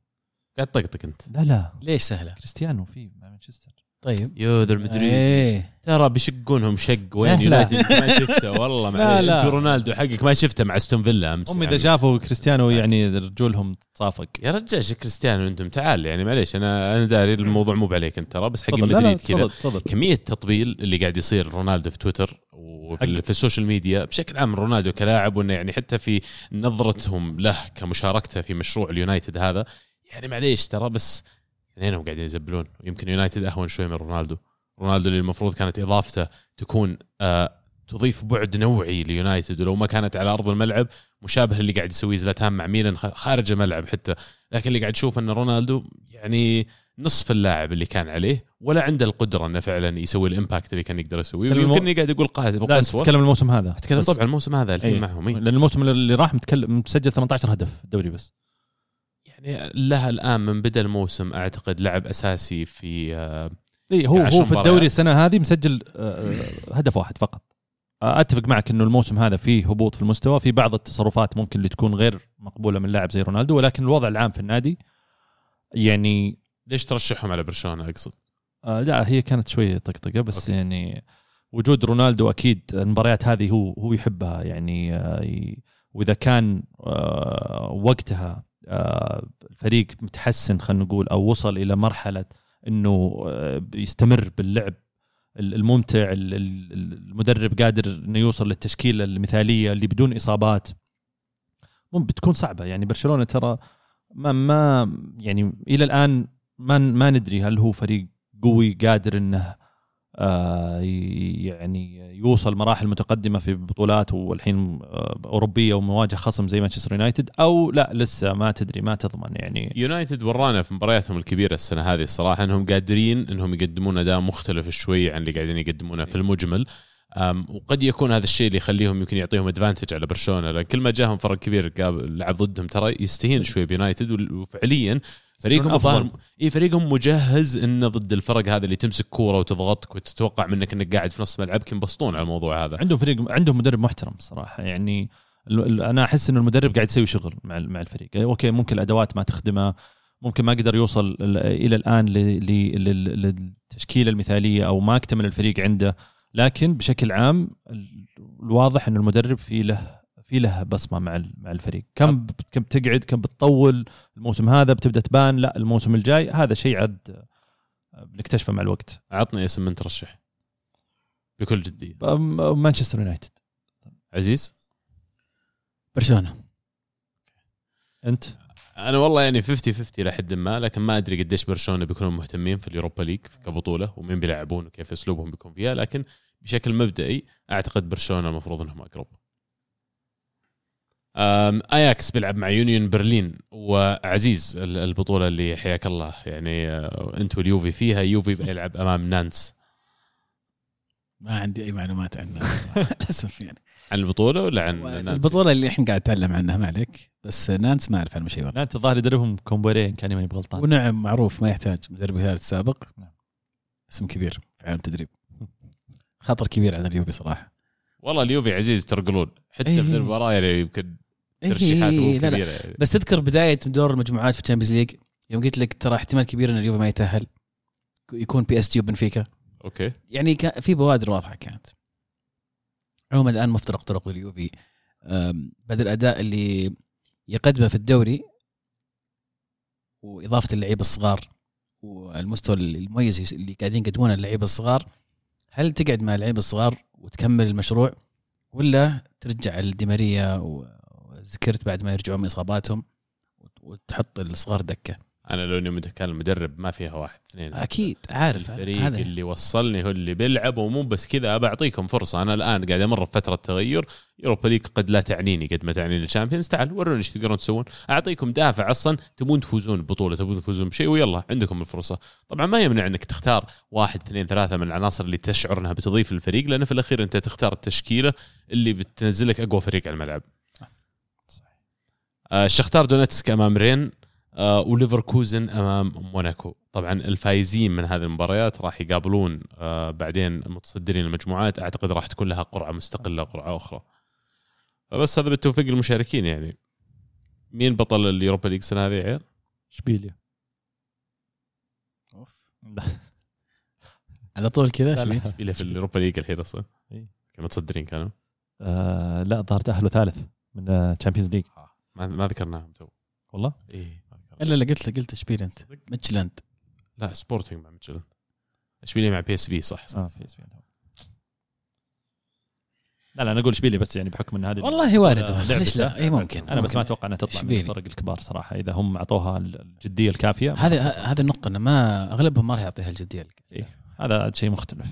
قاعد طقطق أنت. لا لا. ليش سهلة؟ كريستيانو في مع مانشستر. طيب. يو ذا المدريد إيه. ترى بيشقونهم شق وين. يونايتد ما شفته والله لا، لا. انت رونالدو حقك ما شفته مع استون فيلا أمس هم إذا يعني. شافوا كريستيانو. يعني رجولهم تصافق. يا رجال شي كريستيانو أنتم تعال يعني معليش أنا أنا داري الموضوع مو عليك أنت ترى بس حق تفضل. لا لا مدريد كذا. تفضل تفضل. كمية التطبيل اللي قاعد يصير رونالدو في تويتر وفي في السوشيال ميديا بشكل عام رونالدو كلاعب وإنه يعني حتى في نظرتهم له كمشاركته في مشروع اليونايتد هذا يعني معليش ترى بس اثنينهم قاعدين يزبلون. ويمكن يونايتد أهون شوي من رونالدو. رونالدو اللي المفروض كانت إضافته تكون آه تضيف بعد نوعي ليونايتد. ولو ما كانت على أرض الملعب مشابه اللي قاعد يسويه زلاتان مع ميلان خارج الملعب حتى. لكن اللي قاعد تشوف إن رونالدو يعني نصف اللاعب اللي كان عليه ولا عنده القدرة إنه فعلا يسوي ال impact اللي كان يقدر يسويه. ويمكن قاعد يقول قاسي لا تتكلم الموسم هذا أتكلم. طبعا الموسم هذا الحين أي. معهم إي. لأن الموسم اللي راح متكلم مسجل 18 هدف الدوري بس. يعني لها الآن من بدا الموسم أعتقد لعب أساسي في آه، اي هو عشر هو في الدوري. السنة هذه مسجل آه، آه، هدف واحد فقط أتفق معك إنه الموسم هذا فيه هبوط في المستوى في بعض التصرفات ممكن اللي تكون غير مقبولة من لاعب زي رونالدو ولكن الوضع العام في النادي يعني ليش ترشحهم على برشلونة أقصد آه لا هي كانت شوية طقطقة بس okay. يعني وجود رونالدو أكيد المباريات هذه هو هو يحبها يعني آه وإذا كان آه وقتها الفريق متحسن خلينا نقول أو وصل إلى مرحلة إنه آه يستمر باللعب ال- الممتع ال- ال- المدرب قادر إنه يوصل للتشكيلة المثالية اللي بدون إصابات. بتكون صعبة. يعني برشلونة ترى ما ما يعني إلى الآن ما ما ندري هل هو فريق قوي قادر إنه يعني يوصل مراحل متقدمة في بطولات والحين آه أوروبية ومواجهه خصم زي مانشستر يونايتد أو لا لسه ما تدري ما تضمن يعني. يونايتد ورانا في مبارياتهم الكبيرة السنة هذه الصراحة إنهم قادرين إنهم يقدمون أداء مختلف شوي عن اللي قاعدين يقدمونه في المجمل. وقد يكون هذا الشيء اللي يخليهم يمكن يعطيهم ادفانتج على برشلونة لأن كل ما جاهم فرق كبير لعب ضدهم ترى يستهين شوي بيونايتد وفعليا فريقهم. الظاهر إي فريقهم مجهز إنه ضد الفرق هذه اللي تمسك كورة وتضغطك وتتوقع منك إنك قاعد في نص ملعبك ينبسطون على الموضوع هذا. عندهم فريق عندهم مدرب محترم صراحة. يعني أنا أحس انه المدرب قاعد يسوي شغل مع مع الفريق. أوكي ممكن الأدوات ما تخدمه ممكن ما قدر يوصل ال- إلى الآن للتشكيلة المثالية أو ما اكتمل الفريق عنده. لكن بشكل عام ال- الواضح إن المدرب في له في له بصمة مع ال- مع الفريق. كم كم بتقعد كم بتطول الموسم هذا بتبدأ تبان لا الموسم الجاي هذا شيء عاد آه، بنكتشفه مع الوقت. عطني اسم من ترشح بكل جدية. مانشستر يونايتد. عزيز؟ برشلونة. أنت؟ أنا والله يعني 50 50 لحد ما لكن ما أدري قديش برشلونة بيكونوا مهتمين في اليوروبا ليج كبطولة ومين بيلعبون وكيف أسلوبهم بيكون فيها لكن بشكل مبدئي أعتقد برشلونة المفروض إنهم أقرب. اياكس بيلعب مع يونيون برلين وعزيز ال- البطولة اللي حياك الله. يعني آه، انت واليوفي فيها يوفي بيلعب أمام نانس. ما عندي أي معلومات عنها للأسف يعني. عن البطولة ولا عن نانس؟ البطولة اللي الحين قاعد أتعلم عنها ما عليك. بس نانس ما أعرف عنه شيء والله. انت الظاهر يدربهم كومبوريه ان كان ما يبغى غلطان. ونعم معروف ما يحتاج. مدرب الهلال السابق. نعم. اسم كبير في عالم التدريب. خطر كبير على اليوفي صراحة. والله اليوفي عزيز ترقلون. حتى إيه. في المباراة يعني يمكن ترشيحات مو لا. بس تذكر بداية دور المجموعات في ال Champions League يوم قلت لك ترى احتمال كبير إن اليوفي ما يتأهل. يكون PSG وبنفيكا أوكي. يعني كان في بوادر واضحة كانت. عموما الآن مفترق طرق لليوفي. بعد الأداء اللي يقدمه في الدوري وإضافة اللعيبة الصغار والمستوى المميز اللي قاعدين يقدمونه اللعيبة الصغار هل تقعد مع اللعيبة الصغار وتكمل المشروع ولا ترجع الديماريا وذكرت بعد ما يرجعون من إصاباتهم وتحط الصغار دكة. أنا لو إني كان المدرب ما فيها واحد اثنين. أكيد عارف. الفريق هذا. اللي وصلني هو اللي بيلعب ومو بس كذا ابى اعطيكم فرصة. أنا الآن قاعد أمر بفترة تغير. Europa League قد لا تعنيني قد ما تعنيني ال Champions. تعال وروني إيش تقدرون تسوون. أعطيكم دافع أصلا تبون تفوزون ببطوله تبون تفوزون بشيء ويلا عندكم الفرصة. طبعا ما يمنع إنك تختار واحد اثنين ثلاثة من العناصر اللي تشعر انها بتضيف للفريق لأن في الأخير أنت تختار التشكيلة اللي بتنزلك أقوى فريق على الملعب. آه، الشختار دونيتسك أمام رين آه، وليفركوزن أمام موناكو. طبعا الفايزين من هذه المباريات راح يقابلون آه، بعدين متصدرين المجموعات. أعتقد راح تكون لها قرعة مستقلة قرعة أخرى. فبس هذا بالتوفيق للمشاركين يعني. مين بطل ال Europa League السنة هذه يا عيال؟ إشبيليا. على طول كذا اللي في ال Europa League الحين أصلا. كانوا متصدرين كانوا. آه لا ظهر تاهلوا ثالث من Champions League ما ما ذكرناهم تو والله ما ذكرناهم. إلا لا قلت قلت اشبيل انت ميتشلاند لا سبورتنج مع ميتشل اشبيليه مع PSV صح, صح. آه في اسمين. لا لا أنا أقول اشبيليا بس يعني بحكم إن هذه والله وارد ليش لا اي ممكن أنا بس ما ممكن. أتوقع إنها تطلع من إشبيلي. الفرق الكبار صراحة إذا هم أعطوها الجدية الكافية هذه هذه النقطة إنه ما أغلبهم ما راح يعطيها الجدية إيه. هذا شيء مختلف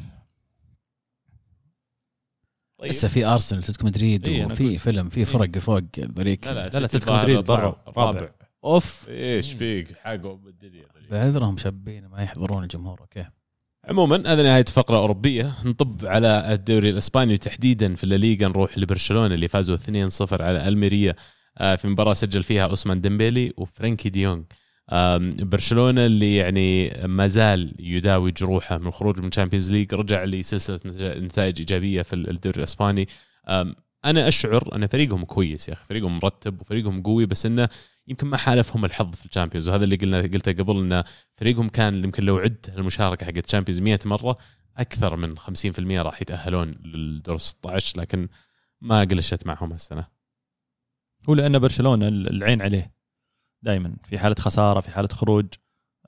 طيب. لسه في أرسنال اتلتيكو مدريد إيه، وفي. فيلم في فرق فوق ذوليك لا لا لا مدريد برا رابع. رابع. أوف. إيش فيك؟ حقهم بالدنيا بعذرهم شابين ما يحضرون الجمهور أوكي. عموما هذا نهاية فقرة أوروبية. نطب على الدوري الإسباني وتحديدا في الليغا نروح لبرشلونة اللي فازوا 2-0 على ألميريا. آه، في مباراة سجل فيها أوسمان ديمبيلي وفرانكي ديونغ. آم، برشلونة اللي يعني ما زال يداوي جروحه من الخروج من ال Champions League رجع لسلسلة نتائج- إيجابية في الدوري الإسباني. أنا أشعر أن فريقهم كويس يا أخي فريقهم مرتب وفريقهم قوي بس إنه يمكن ما حالفهم الحظ في ال Champions. وهذا اللي قلنا قلته قبل انه فريقهم كان يمكن لو عد المشاركة حقت الشامبيونز 100 مرة أكثر من 50% راح يتأهلون للدور 16 لكن ما قلشت معهم هالسنة. هو لأن برشلونة العين عليه. دائما في حالة خسارة في حالة خروج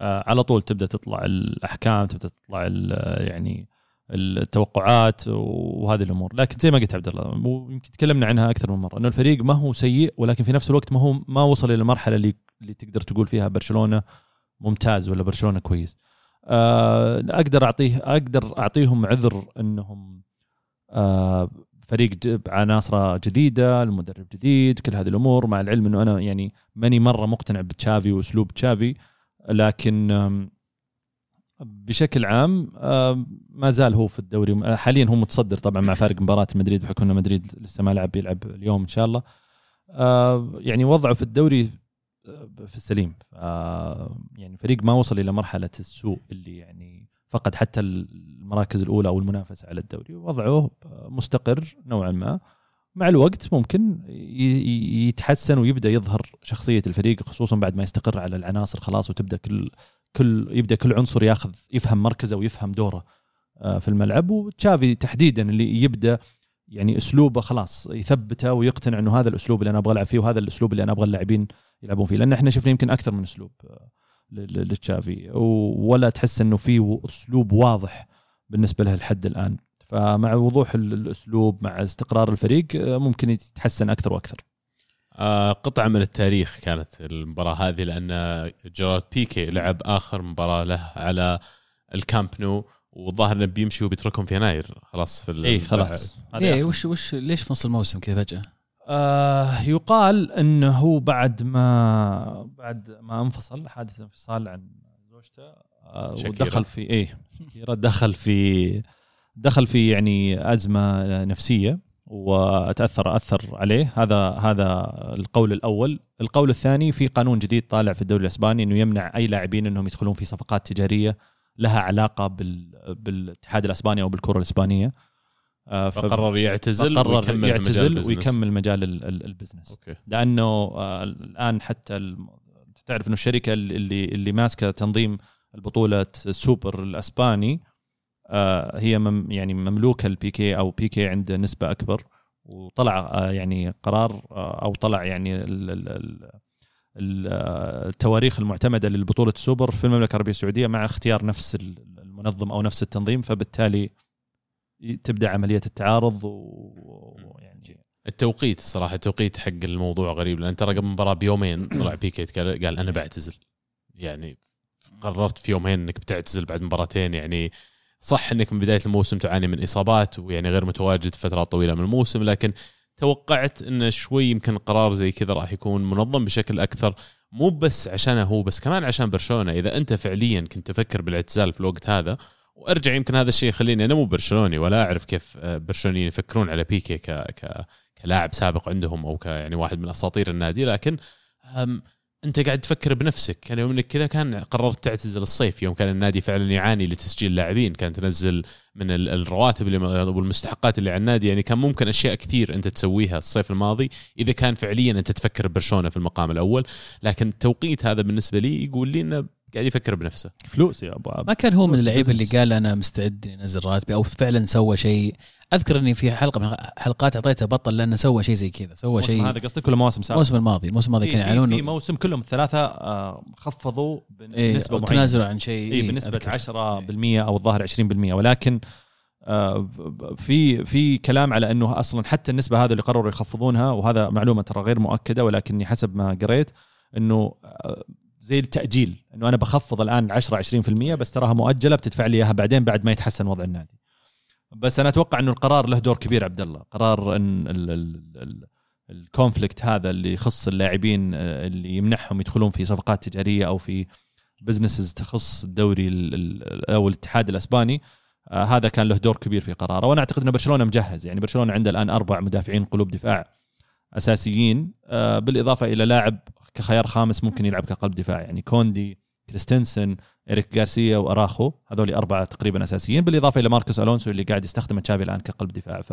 آه على طول تبدأ تطلع الأحكام تبدأ تطلع ال- يعني التوقعات وهذه الأمور. لكن زي ما قلت عبد الله ويمكن تكلمنا عنها أكثر من مرة إنه الفريق ما هو سيء ولكن في نفس الوقت ما هو ما وصل إلى المرحله اللي اللي تقدر تقول فيها برشلونة ممتاز ولا برشلونة كويس. آه أقدر أعطيه أقدر أعطيهم عذر إنهم آه فريق ج- عناصره جديدة المدرب جديد كل هذه الأمور مع العلم إنه أنا يعني ماني مرة مقتنع بتشافي وأسلوب تشافي لكن بشكل عام ما زال هو في الدوري. حاليا هو متصدر طبعا مع فارق مباراة مدريد بحكم ان مدريد لسه ما لعب بيلعب اليوم إن شاء الله. آه، يعني وضعه في الدوري آه، في السليم. آه، يعني فريق ما وصل إلى مرحلة السوء اللي يعني فقد حتى المراكز الأولى أو المنافسة على الدوري وضعه مستقر نوعا ما. مع الوقت ممكن يتحسن ويبدأ يظهر شخصية الفريق خصوصا بعد ما يستقر على العناصر خلاص وتبدأ كل كل يبدأ كل عنصر ياخذ يفهم مركزه ويفهم دوره آه، في الملعب. وتشافي تحديدا اللي يبدأ يعني أسلوبه خلاص يثبته ويقتنع إنه هذا الأسلوب اللي أنا أبغى ألعب فيه وهذا الأسلوب اللي أنا أبغى اللاعبين يلعبون فيه لأن إحنا شفنا يمكن أكثر من أسلوب آه، لتشافي. ولا تحس إنه في أسلوب واضح بالنسبة له لحد الآن. فمع وضوح ال- الأسلوب مع استقرار الفريق آه، ممكن يتحسن أكثر وأكثر. آه، قطعة من التاريخ كانت المباراة هذه لأن جيرارد بيكي لعب آخر مباراة له على الكامب نو والظاهر إنه بيمشي وبيتركهم في يناير. خلاص في ال- اي خلاص. آخر. وش وش ليش في نص الموسم كذا فجأة؟ آه يقال إنه هو بعد ما بعد ما انفصل حادث انفصال عن زوجته آه. ودخل في إيه دخل في دخل في يعني أزمة نفسية وتأثر أثر عليه. هذا هذا القول الأول. القول الثاني في قانون جديد طالع في الدوري الأسباني إنه يمنع أي لاعبين إنهم يدخلون في صفقات تجارية لها علاقة بال بالاتحاد الأسباني أو بالكرة الأسبانية. فقرر يعتزل فقرر ويكمل مجال يعتزل ال business. ويكمل مجال ال- ال- ال business. أوكي. لأنه آه، الآن حتى أنت تعرف إنه الشركة اللي اللي ماسكة تنظيم البطولة السوبر الأسباني آه، هي مم يعني مملوكة البيكي أو بيكي عنده نسبة أكبر. وطلع آه، يعني قرار آه، أو طلع يعني ال- ال- ال- ال- آه، التواريخ المعتمدة للبطولة السوبر في المملكة العربية السعودية مع اختيار نفس ال- المنظم أو نفس التنظيم. فبالتالي تبدأ عملية التعارض و- ويعني التوقيت الصراحه التوقيت حق الموضوع غريب لأن ترى قبل المباراة بيومين طلع بيكي قال, قال أنا بعتزل. يعني قررت في يومين إنك بتعتزل بعد مباراتين يعني صح إنك من بداية الموسم تعاني من إصابات ويعني غير متواجد فترات طويلة من الموسم لكن توقعت انه شوي يمكن قرار زي كذا راح يكون منظم بشكل أكثر مو بس عشانه هو بس كمان عشان برشلونة. إذا أنت فعليا كنت تفكر بالإعتزال في الوقت هذا وأرجع يمكن هذا الشيء يخليني أنا مو برشلوني ولا أعرف كيف آه، برشلونيين يفكرون على بيكي ك ك كلاعب سابق عندهم أو ك يعني واحد من أساطير النادي. لكن أنت قاعد تفكر بنفسك. كان يوم إنك كذا كان قررت تعتزل الصيف يوم كان النادي فعلا يعاني لتسجيل لاعبين كان تنزل من ال- الرواتب اللي والمستحقات اللي على النادي. يعني كان ممكن أشياء كثير أنت تسويها الصيف الماضي. إذا كان فعليا أنت تفكر ببرشلونه في المقام الأول. لكن التوقيت هذا بالنسبة لي يقول لي إنه قاعد يفكر بنفسه. فلوس يا أبو عبد. ما كان هو من اللعيبه اللي. قال أنا مستعد إني أنزل راتبي أو فعلا سوى شيء. أذكر إني في حلقة من حلقات أعطيته بطل لأنه سوى شيء زي كذا سوى شيء هذا قصدك ولا مواسم سابقه؟ الموسم الماضي الموسم الماضي في, كان في, يعلنون. في موسم كلهم الثلاثه آه، خفضوا إيه بنسبة معينة. تنازلوا عن شيء اي إيه، بنسبة أذكر. 10% أو الظاهر 20% ولكن آه، في في كلام على إنه أصلا حتى النسبة هذه اللي قرروا يخفضونها وهذا معلومة ترى غير مؤكدة ولكني حسب ما قريت إنه آه، زي التأجيل إنه أنا بخفض الآن 10 20% بس تراها مؤجلة بتدفع لي إياها بعدين بعد ما يتحسن وضع النادي. بس أنا أتوقع إنه القرار له دور كبير عبد الله، قرار إن ال- ال- ال- الكونفليكت هذا اللي يخص اللاعبين آه، اللي يمنعهم يدخلون في صفقات تجارية أو في businesses تخص الدوري ال- ال- أو الاتحاد الأسباني آه هذا كان له دور كبير في قراره وأنا أعتقد إن برشلونة مجهز يعني برشلونة عنده الآن أربع مدافعين قلوب دفاع أساسيين آه بالإضافة إلى لاعب كخيار خامس ممكن يلعب كقلب دفاع يعني كوندي كريستنسن إريك غارسيا وأراخو هذول أربعة تقريبا أساسيين بالإضافة إلى ماركوس ألونسو اللي قاعد يستخدمه تشافي الآن كقلب دفاع. ف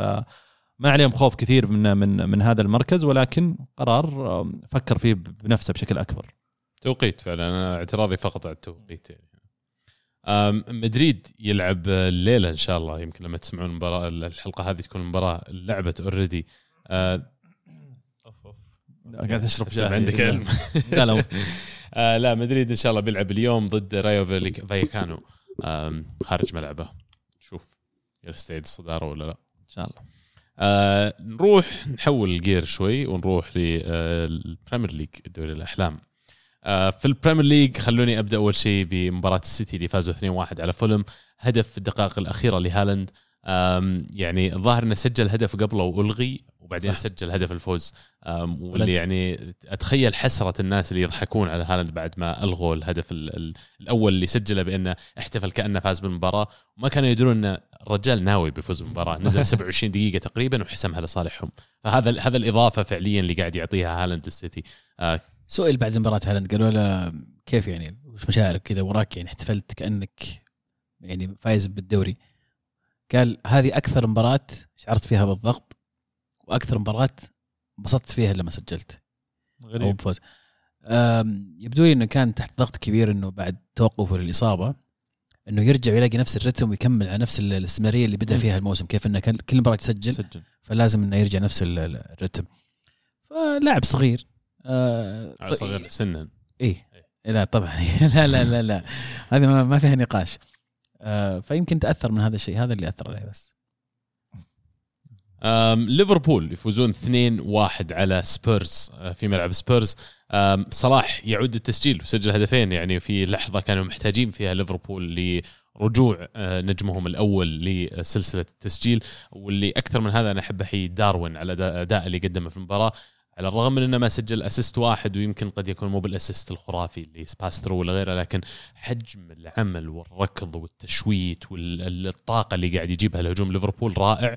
ما عليهم خوف كثير من من من هذا المركز ولكن قرار آه، فكر فيه بنفسه بشكل أكبر. توقيت فعلا. أنا اعتراضي فقط على التوقيت يعني. مدريد يلعب الليلة إن شاء الله يمكن لما تسمعون المباراة الحلقة هذه تكون المباراه لعبت already قاعد أشرب حسب عندك علم. لا لا. آه لا مدريد إن شاء الله بيلعب اليوم ضد رايو فايكانو. خارج ملعبه. شوف يستعيد الصداره ولا لا. إن شاء الله. آه نروح نحول ال gear شوي ونروح لل Premier League دوري الأحلام. آه في ال Premier League خلوني أبدأ أول شيء بمباراة السيتي اللي فازوا 2-1 على فولم. هدف في الدقائق الأخيرة لهالاند. يعني الظاهر إنه سجل هدف قبله وألغي وبعدين صح. سجل هدف الفوز. واللي. يعني أتخيل حسرة الناس اللي يضحكون على هالاند بعد ما ألغوا الهدف ال- ال- الأول اللي سجله بأنه احتفل كأنه فاز بالمباراة. وما كانوا يدرون إن الرجال ناوي بيفوز بالمباراة. نزل 27 دقيقة تقريبا وحسمها لصالحهم فهذا هذا الإضافة فعليا اللي قاعد يعطيها هالاند للسيتي آه، سئل بعد مباراة هالاند. قالوا له كيف يعني؟ وش مشاعرك كذا وراك يعني؟ احتفلت كأنك يعني فايز بالدوري. قال هذه أكثر مباراة شعرت فيها بالضغط وأكثر مباراة انبسطت فيها لما سجلت. أو غريب بفوز. أم، يبدو لي إنه كان تحت ضغط كبير إنه بعد توقفه للإصابة إنه يرجع يلاقي نفس الرتم ويكمل على نفس الاستمرارية اللي بدأ فيها الموسم كيف إنه كان كل مباراة يسجل سجل. فلازم إنه يرجع نفس ال- ال- الرتم. فلاعب صغير آه صغير سنا. إيه. لا طبعا. لا لا لا لا. هذه ما, فيها نقاش. فيمكن تأثر من هذا الشيء. هذا اللي أثر عليه بس. ليفربول يفوزون 2-1 على سبيرز آه، في ملعب سبيرز. صلاح يعود التسجيل وسجل هدفين يعني في لحظة كانوا محتاجين فيها ليفربول لرجوع آه، نجمهم الأول لسلسلة التسجيل. واللي أكثر من هذا أنا احب احيي داروين على الاداء اللي قدمه في المباراة. على الرغم من إنه ما سجل assist واحد ويمكن قد يكون مو بال assist الخرافي اللي سباسترو ولا غيره لكن حجم العمل والركض والتشويت والطاقة اللي قاعد يجيبها لهجوم ليفربول رائع.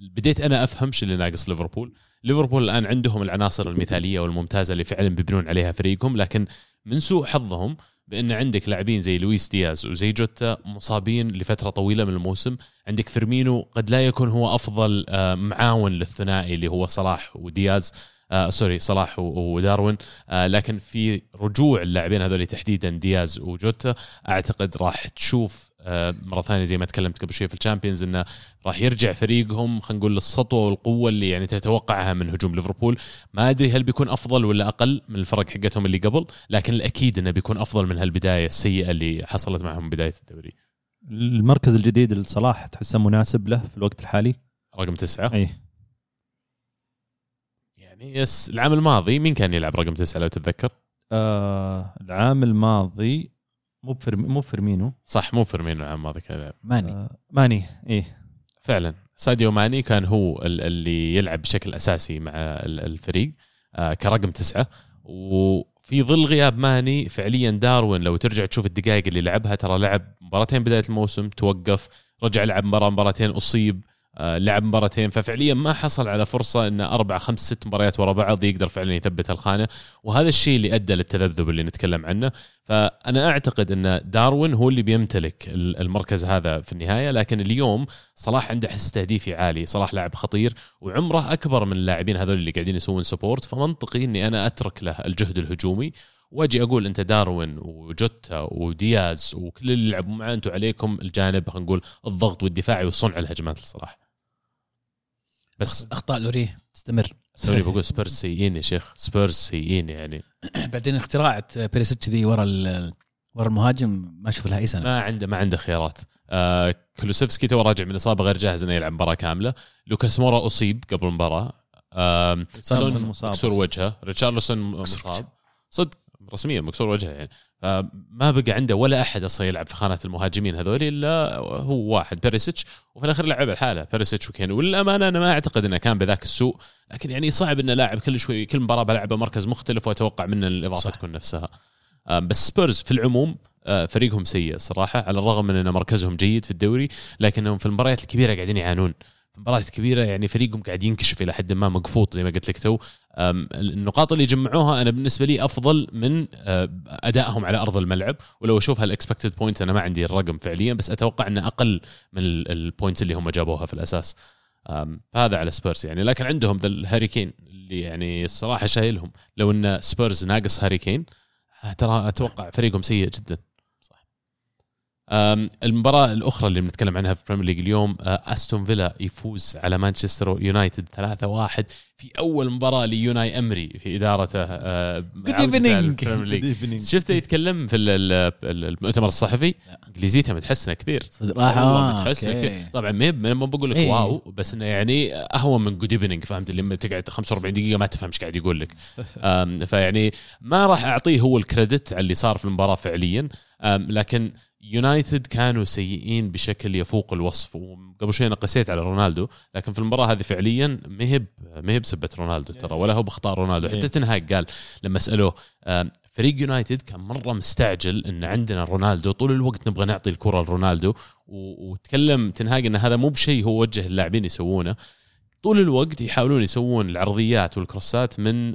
بديت أنا أفهم شو اللي ناقص ليفربول. ليفربول الآن عندهم العناصر المثالية والممتازة اللي فعلا بيبنون عليها فريقهم لكن من سوء حظهم بأن عندك لاعبين زي لويس دياز وزي جوتا مصابين لفترة طويلة من الموسم. عندك فيرمينو قد لا يكون هو أفضل آه، معاون للثنائي اللي هو صلاح ودياز آه sorry صلاح وداروين. آه لكن في رجوع اللاعبين هذول تحديدا دياز وجوتا أعتقد راح تشوف مرة ثانية زي ما تكلمت قبل شوي في ال Champions إنه راح يرجع فريقهم خلينا نقول للسطوه والقوة اللي يعني تتوقعها من هجوم ليفربول. ما أدري هل بيكون أفضل ولا أقل من الفرق حقتهم اللي قبل لكن الأكيد إنه بيكون أفضل من هالبداية السيئة اللي حصلت معهم بداية الدوري. المركز الجديد لصلاح تحسه مناسب له في الوقت الحالي؟ رقم تسعة. اي يعني yes العام الماضي مين كان يلعب رقم تسعة لو تتذكر؟ آه العام الماضي مو بفرمي مو بفيرمينو صح مو فيرمينو العام الماضي كان. يلعب ماني. آه ماني إيه. فعلا. ساديو ماني كان هو ال- اللي يلعب بشكل أساسي مع ال- الفريق آه، كرقم تسعة. وفي ظل غياب ماني فعليا داروين لو ترجع تشوف الدقائق اللي لعبها ترى لعب مباراتين بداية الموسم توقف رجع لعب مباراة مباراتين أصيب. لعب مباراتين. ففعليا ما حصل على فرصة إن أربع خمس ست مباريات ورا بعض يقدر فعلا يثبت الخانة. وهذا الشيء اللي أدى للتذبذب اللي نتكلم عنه. فأنا أعتقد إن داروين هو اللي بيمتلك المركز هذا في النهاية. لكن اليوم صلاح عنده حس تهديفي عالي. صلاح لاعب خطير وعمره أكبر من اللاعبين هذول اللي قاعدين يسوون سبورت فمنطقي إني أنا أترك له الجهد الهجومي. واجي أقول أنت داروين وجوتا ودياز وكل اللي يلعبوا معاه أنتم عليكم الجانب خلينا نقول الضغط والدفاعي وصنع الهجمات لصلاح بس أخطاء لوري تستمر. توني بقول سبيرز سيئين يا شيخ سبيرز سيئين يعني. بعدين اختراعة بيريسيتش ذي ورا ورا المهاجم ما أشوف لها أي سنة. ما عنده ما عنده خيارات. آه كلوسيفسكي تو راجع من الإصابة غير جاهز إنه يلعب مباراة كاملة. لوكاس مورا أصيب قبل المباراة. آه سون مكسور وجهه. ريتشارلسون مصاب. صدق رسميا مكسور وجهه يعني. ما بقى عنده ولا أحد أصلا يلعب في خانه المهاجمين هذول إلا هو واحد بيريسيتش وفي الاخير لعب لحاله بيريسيتش وكين وللأمانة أنا ما أعتقد إنه كان بذاك السوء لكن يعني صعب إنه لاعب كل شوي كل مباراة بلعبه مركز مختلف وأتوقع منه الإضافة صح. تكون نفسها. بس سبيرز في العموم آه، فريقهم سيء صراحة على الرغم من إن مركزهم جيد في الدوري لكنهم في المباريات الكبيرة قاعدين يعانون. مباريات كبيرة يعني فريقهم قاعد ينكشف إلى حد ما مقفوط زي ما قلت لك تو. النقاط اللي جمعوها أنا بالنسبة لي أفضل من آه، أدائهم على أرض الملعب. ولو أشوف هال expected point أنا ما عندي الرقم فعليا بس أتوقع إنه أقل من ال points اللي هم جابوها في الأساس. هذا على سبيرز يعني. لكن عندهم ذا الهاري كين اللي يعني الصراحة شايلهم. لو إن سبيرز ناقص هاري كين ترى أتوقع فريقهم سيء جدا. المباراة الأخرى اللي بنتكلم عنها في Premier League اليوم آه، أستون فيلا يفوز على مانشستر يونايتد 3-1 في أول مباراة لأوناي إيمري في إدارته good evening شفته يتكلم في المؤتمر الصحفي؟ إنجليزيته متحسنة كثير. راح. متحسنة طبعا ما ما بقول لك إيه. wow بس إنه يعني أهون من good evening فهمت؟ لما تقعد 45 دقيقة ما تفهم إيش قاعد يقول لك. فيعني ما راح أعطيه هو ال credit على اللي صار في المباراة فعليا. لكن يونايتد كانوا سيئين بشكل يفوق الوصف وقبل شوي أنا قسيت على رونالدو لكن في المباراة هذه فعليا مهب مهب سببه رونالدو ترى ولا هو بأخطاء رونالدو. حتى تنهاك قال لما سألوه فريق يونايتد كان مرة مستعجل إن عندنا رونالدو طول الوقت نبغى نعطي الكرة لرونالدو وتكلم تنهاك إن هذا مو بشيء هو وجه اللاعبين يسوونه. طول الوقت يحاولون يسوون العرضيات والكروسات من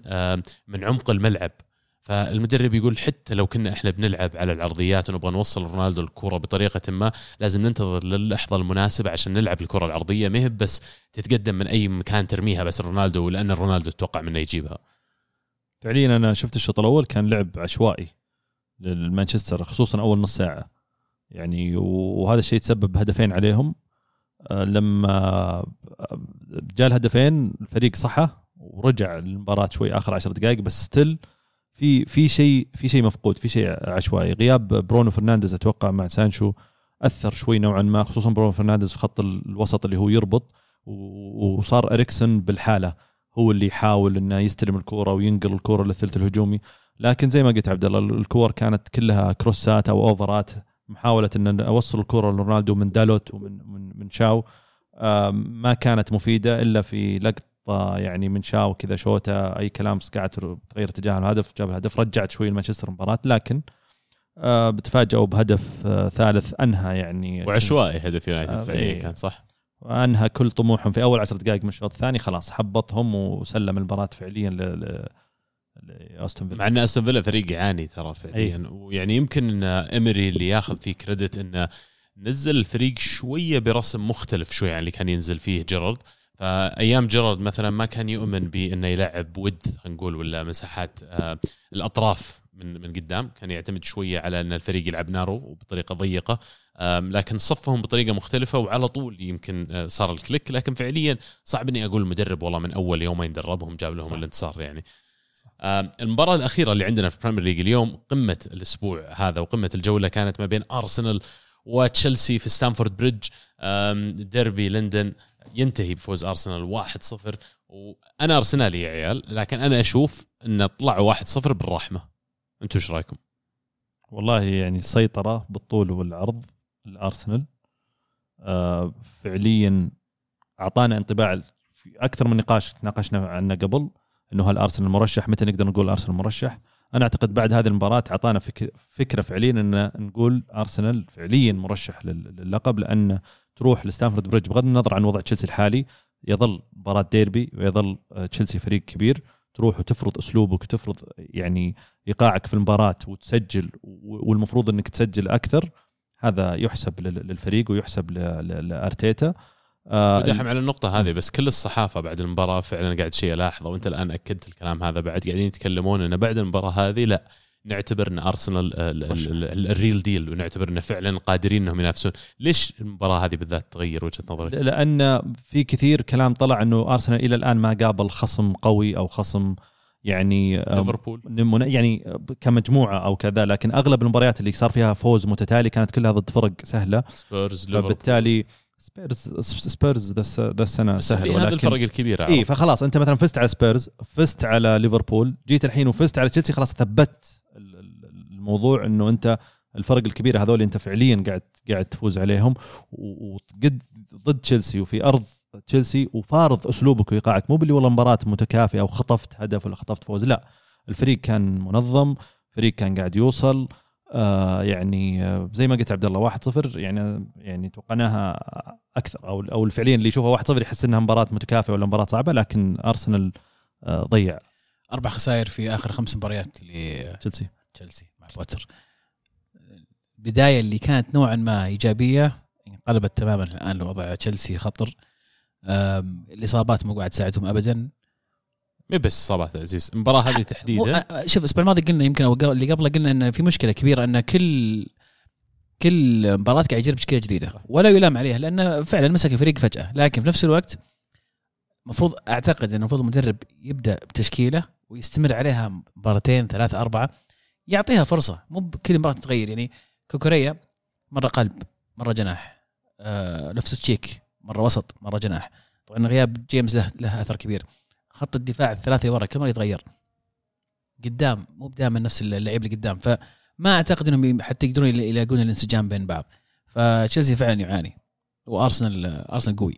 من عمق الملعب. فالمدرب يقول حتى لو كنا إحنا بنلعب على العرضيات ونبغى نوصل رونالدو الكرة بطريقة ما لازم ننتظر للحظة المناسبة عشان نلعب الكرة العرضية. ما بس تتقدم من أي مكان ترميها بس رونالدو لأن رونالدو تتوقع منه يجيبها. فعليا أنا شفت الشوط الأول كان لعب عشوائي للمانشستر خصوصا أول نص ساعة. يعني وهذا الشيء تسبب بهدفين عليهم. آه، لما جاء الهدفين الفريق صحى ورجع المباراه شوي آخر عشر دقائق بس still في في شيء في شيء مفقود في شيء عشوائي. غياب برونو فرنانديز أتوقع مع سانشو أثر شوي نوعا ما خصوصا برونو فرنانديز في خط الوسط اللي هو يربط وصار اريكسن لحاله هو اللي يحاول إنه يستلم الكورة وينقل الكورة للثلث الهجومي. لكن زي ما قلت عبد الله الكور كانت كلها كروسات أو أوفرات محاولة إن أوصل الكورة لرونالدو من دالوت ومن من من شاو ما كانت مفيدة إلا في لقط يعني من شاو كذا شوتة أي كلام قاعد تغير اتجاه الهدف جاب الهدف رجعت شوي المانشستر المباراه لكن آه بتفاجئوا بهدف آه ثالث أنهى يعني. وعشوائي هدف يونايتد آه فعليا إيه. كان صح؟ وأنهى كل طموحهم في أول عشر دقائق من الشوط الثاني خلاص حبطهم وسلم المباراة فعليا ل لأستون فيلا. مع إن أستون فيلا فريق يعاني ترى فعليا أيه. ويعني يمكن إن امري اللي ياخذ فيه كريدت إنه نزل الفريق شوية برسم مختلف شوي عن اللي كان ينزل فيه جيرارد. فأيام جيرارد مثلا ما كان يؤمن بأنه يلعب ود نقول ولا مساحات آه، الأطراف من من قدام. كان يعتمد شوية على أن الفريق يلعب نارو وبطريقة ضيقة لكن صفهم بطريقة مختلفة وعلى طول يمكن آه، صار ال click. لكن فعليا صعب إني أقول المدرب والله من أول يومين دربهم جاب لهم صح. الانتصار يعني. المباراة الأخيرة اللي عندنا في Premier League اليوم قمة الأسبوع هذا وقمة الجولة كانت ما بين أرسنال وتشيلسي في ستامفورد بريدج ديربي لندن ينتهي بفوز أرسنال 1-0 وأنا أرسنالي يا عيال لكن أنا أشوف إن طلعوا 1-0 بالرحمة. أنتم إيش رأيكم؟ والله يعني السيطرة بالطول والعرض الارسنال آه فعليا أعطانا انطباع في أكثر من نقاش تناقشنا عنه قبل إنه هل أرسنال مرشح؟ متى نقدر نقول أرسنال مرشح؟ أنا أعتقد بعد هذه المباراة أعطانا فكرة فعليا إن نقول أرسنال فعليا مرشح للقب لأن تروح لستانفورد بريدج بغض النظر عن وضع تشيلسي الحالي يظل مباراة ديربي ويظل آه، تشيلسي فريق كبير. تروح وتفرض أسلوبك وتفرض يعني إيقاعك في المباراة وتسجل والمفروض إنك تسجل أكثر. هذا يحسب لل- للفريق ويحسب لأرتيتا. آه، ودحم على النقطة هذه بس كل الصحافة بعد المباراة فعلا قاعد شيء الاحظه وأنت الآن أكدت الكلام هذا بعد قاعدين يتكلمون إنه بعد المباراة هذه لا. نعتبر إن ارسنال ال- ال- ال- ال- الريل ديل ونعتبر انه فعلا قادرين إنهم ينافسون، ليش المباراة هذه بالذات تغير وجهة نظرك؟ لأن في كثير كلام طلع إنه ارسنال إلى الآن ما قابل خصم قوي أو خصم يعني ليفربول. يعني كمجموعة أو كذا لكن أغلب المباريات اللي صار فيها فوز متتالي كانت كلها ضد فرق سهلة. سبيرز فبالتالي سبيرز سبيرز ذا الس- ذا السنة سهل هذه ولكن الفرق الكبيرة. اي فخلاص أنت مثلا فزت على سبيرز فزت على ليفربول جيت الحين وفزت على تشيلسي خلاص ثبت. الموضوع إنه أنت الفرق الكبيره هذول أنت فعليا قاعد قاعد تفوز عليهم. وقد ضد تشيلسي وفي أرض تشيلسي وفارض أسلوبك وإيقاعك. مو باللي والله مباراة متكافئة وخطفت هدف ولا خطفت فوز لا. الفريق كان منظم فريق كان قاعد يوصل. آه يعني آه زي ما قلت عبد الله 1-0 يعني يعني توقعناها أكثر. أو أو فعليا اللي يشوفها 1-0 يحس إنها مباراة متكافئة ولا مباراة صعبة لكن أرسنال آه ضيع. أربع خسائر في آخر خمس مباريات لتشيلسي تشيلسي مع بوتر. البداية اللي كانت نوعا ما إيجابية انقلبت تماما الآن لوضع تشيلسي خطر. الإصابات مو قاعد تساعدهم ابدا. مي بس إصابات عزيز. المباراة هذه تحديدا. أ- شوف الأسبوع الماضي قلنا يمكن أو اللي قبله قلنا ان في مشكلة كبيرة إن كل كل مباراة قاعد يجرب تشكيله جديدة. ولا يلام عليها لأنه فعلا مسك الفريق فجأة. لكن في نفس الوقت المفروض أعتقد إن المفروض المدرب يبدأ بتشكيلة ويستمر عليها مباراتين ثلاثة أربعة. يعطيها فرصة. مو بكل مباراه تتغير. يعني كوكوريا مرة قلب مرة جناح. آه لفتوس تشيك مرة وسط مرة جناح. طبعا غياب جيمس له له أثر كبير. خط الدفاع الثلاثه اللي ورا كل مرة يتغير. قدام مو دائما نفس اللعيب اللي قدام. فما أعتقد إنهم حتى يقدرون يلا- يلاقون الانسجام بين بعض. فتشيلسي فعلا يعاني. وأرسنال أرسنال قوي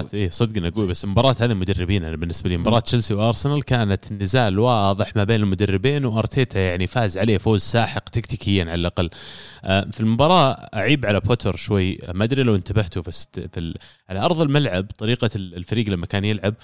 قوي. اي صدقنا قوي بس مباراة هذه مدربين أنا بالنسبة لي مباراة تشيلسي وأرسنال كانت نزال واضح ما بين المدربين وأرتيتا يعني فاز عليه فوز ساحق تكتيكيا على الأقل. آه، في المباراة أعيب على بوتر شوي ما أدري لو انتبهتوا في. في ال... على أرض الملعب طريقة ال- الفريق لما كان يلعب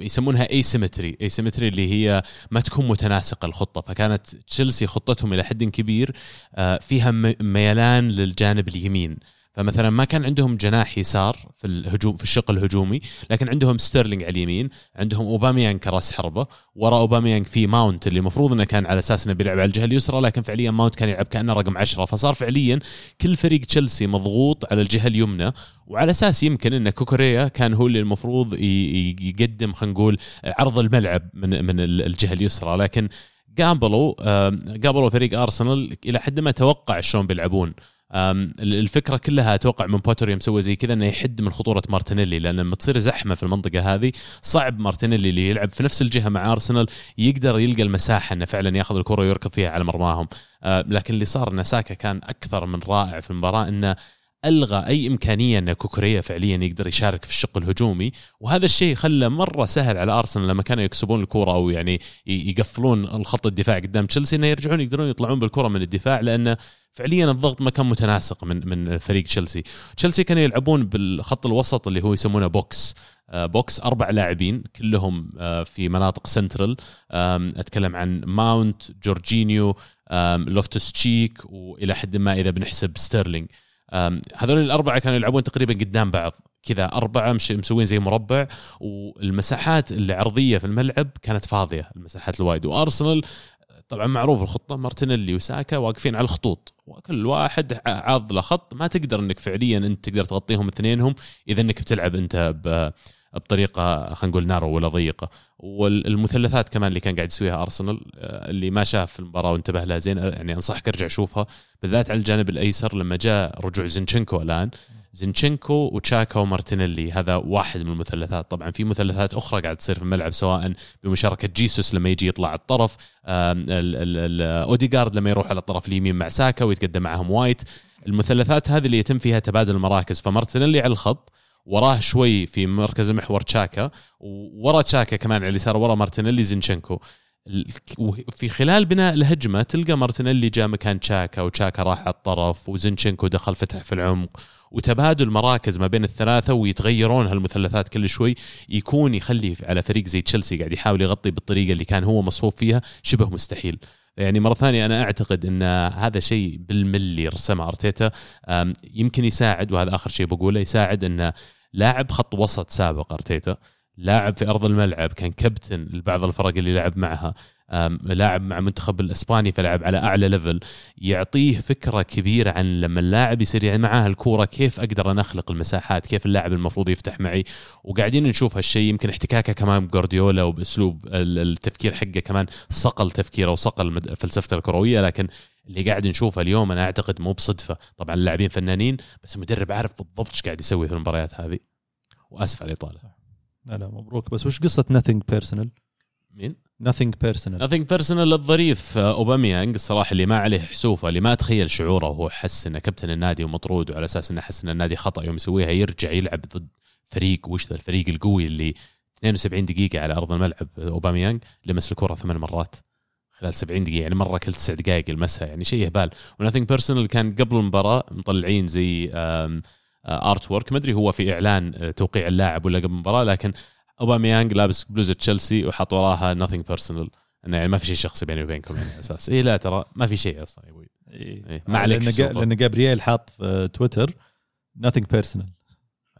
يسمونها asymmetry asymmetry اللي هي ما تكون متناسقة الخطة فكانت تشيلسي خطتهم إلى حد كبير آه، فيها ميلان للجانب اليمين فمثلا ما كان عندهم جناح يسار في الهجوم في الشق الهجومي لكن عندهم ستيرلينج على اليمين عندهم أوباميانج كراس حربة وراء أوباميانج في ماونت اللي المفروض إنه كان على أساس إنه بيلعب على الجهة اليسرى لكن فعليا ماونت كان يلعب كأنه رقم عشرة. فصار فعليا كل فريق تشيلسي مضغوط على الجهة اليمنى وعلى أساس يمكن إن كوكوريا كان هو اللي المفروض يقدم خلينا نقول عرض الملعب من من ال- الجهة اليسرى. لكن قابلوا قابلوا فريق أرسنال إلى حد ما توقع شلون بيلعبون. الفكرة كلها أتوقع من بوتر يوم زي كذا إنه يحد من خطورة مارتينيلي لأن لما تصير زحمة في المنطقة هذه صعب مارتينيلي اللي يلعب في نفس الجهة مع أرسنال يقدر يلقى المساحة إنه فعلا ياخذ الكرة ويركض فيها على مرماهم. آه، لكن اللي صار ان ساكا كان أكثر من رائع في المباراة إنه ألغى أي إمكانية أن كوكوريا فعليا يقدر يشارك في الشق الهجومي وهذا الشيء خلى مرة سهل على أرسنال لما كانوا يكسبون الكره أو يعني يقفلون الخط الدفاع قدام تشيلسي إنه يرجعون يقدرون يطلعون بالكرة من الدفاع لأنه فعليا الضغط ما كان متناسق من من فريق تشيلسي. تشيلسي كانوا يلعبون بالخط الوسط اللي هو يسمونه box. آه، box أربع لاعبين كلهم آه، في مناطق سنترال. أتكلم عن ماونت جورجينيو آم، لوفتوس تشيك وإلى حد ما إذا بنحسب ستيرلينج هذول الأربعة كانوا يلعبون تقريبا قدام بعض. كذا أربعة مش مسوين زي مربع والمساحات العرضية في الملعب كانت فاضية المساحات الوايد. وأرسنال طبعا معروف الخطة مارتينيلي وساكا واقفين على الخطوط. وكل واحد عاض له خط. ما تقدر إنك فعليا أنت تقدر تغطيهم اثنينهم إذا إنك بتلعب أنت بطريقة خلينا نقول نارو ولا ضيقة. والمثلثات كمان اللي كان قاعد يسويها ارسنال آه، اللي ما شاف المباراة وانتبه لها زين آه، يعني أنصحك ارجع شوفها. بالذات على الجانب الأيسر لما جاء رجوع زينشينكو الآن. زينشينكو وتشاكا ومارتينيلي هذا واحد من المثلثات. طبعا في مثلثات أخرى قاعد تصير في الملعب سواء بمشاركة جيسوس لما يجي يطلع على الطرف اوديجارد لما يروح على الطرف اليمين مع ساكا ويتقدم معهم وايت المثلثات هذه اللي يتم فيها تبادل المراكز. فمارتينيلي على الخط وراه شوي في مركز المحور تشاكا وورا تشاكا كمان على اليسار ورا مارتينيلي زينشينكو. ال- وفي خلال بناء الهجمة تلقى مارتينيلي جاء مكان تشاكا وتشاكا راح على الطرف وزنشنكو دخل فتح في العمق. وتبادل مراكز ما بين الثلاثة ويتغيرون هالمثلثات كل شوي. يكون يخلي على فريق زي تشيلسي قاعد يحاول يغطي بالطريقة اللي كان هو مصفوف فيها شبه مستحيل. يعني مرة ثانية أنا أعتقد إن هذا شيء بالملي رسمه أرتيتا أم، يمكن يساعد وهذا آخر شيء بقوله يساعد انه لاعب خط وسط سابق أرتيتا لاعب في أرض الملعب كان كابتن لبعض الفرق اللي لعب معها لاعب مع منتخب الإسباني فلعب على أعلى ليفل يعطيه فكرة كبيرة عن لما اللاعب يصير يعني معاه الكورة كيف أقدر أنا اخلق المساحات كيف اللاعب المفروض يفتح معي. وقاعدين نشوف هالشيء يمكن احتكاكه كمان بجوارديولا وبأسلوب ال- التفكير حقه كمان صقل تفكيره وصقل فلسفته الكروية لكن اللي قاعد نشوفه اليوم أنا أعتقد مو بصدفة. طبعا اللاعبين فنانين بس المدرب عارف بالضبط إيش قاعد يسوي في المباريات هذه. وآسف على الإطالة. لا لا مبروك. بس وش قصة nothing personal مين؟ nothing personal. Nothing personal الظريف آه، اوباميانج الصراحه اللي ما عليه حسوفه اللي ما اتخيل شعوره وهو حس إنه كابتن النادي ومطرود وعلى أساس إنه حس إن النادي خطأ يوم يسويها يرجع يلعب ضد فريق وش ذا الفريق القوي اللي 72 دقيقة على أرض الملعب اوباميانج لمس الكرة ثمان مرات. خلال 70 دقيقة يعني مرة كل تسع دقائق يلمسها يعني شيء هبال و nothing personal كان قبل المباراة مطلعين زي artwork ما أدري هو في إعلان آه، توقيع اللاعب ولا قبل المباراة لكن اوباميانج لابس بلوزة تشيلسي وحط وراها nothing personal. إنه يعني ما في شيء شخصي بيني وبينكم يعني أساس. اي لا ترى ما في شيء أصلا يا أبوي. إيه، ما عليك لأن. جا- لأن جابرييل حاط في تويتر nothing personal.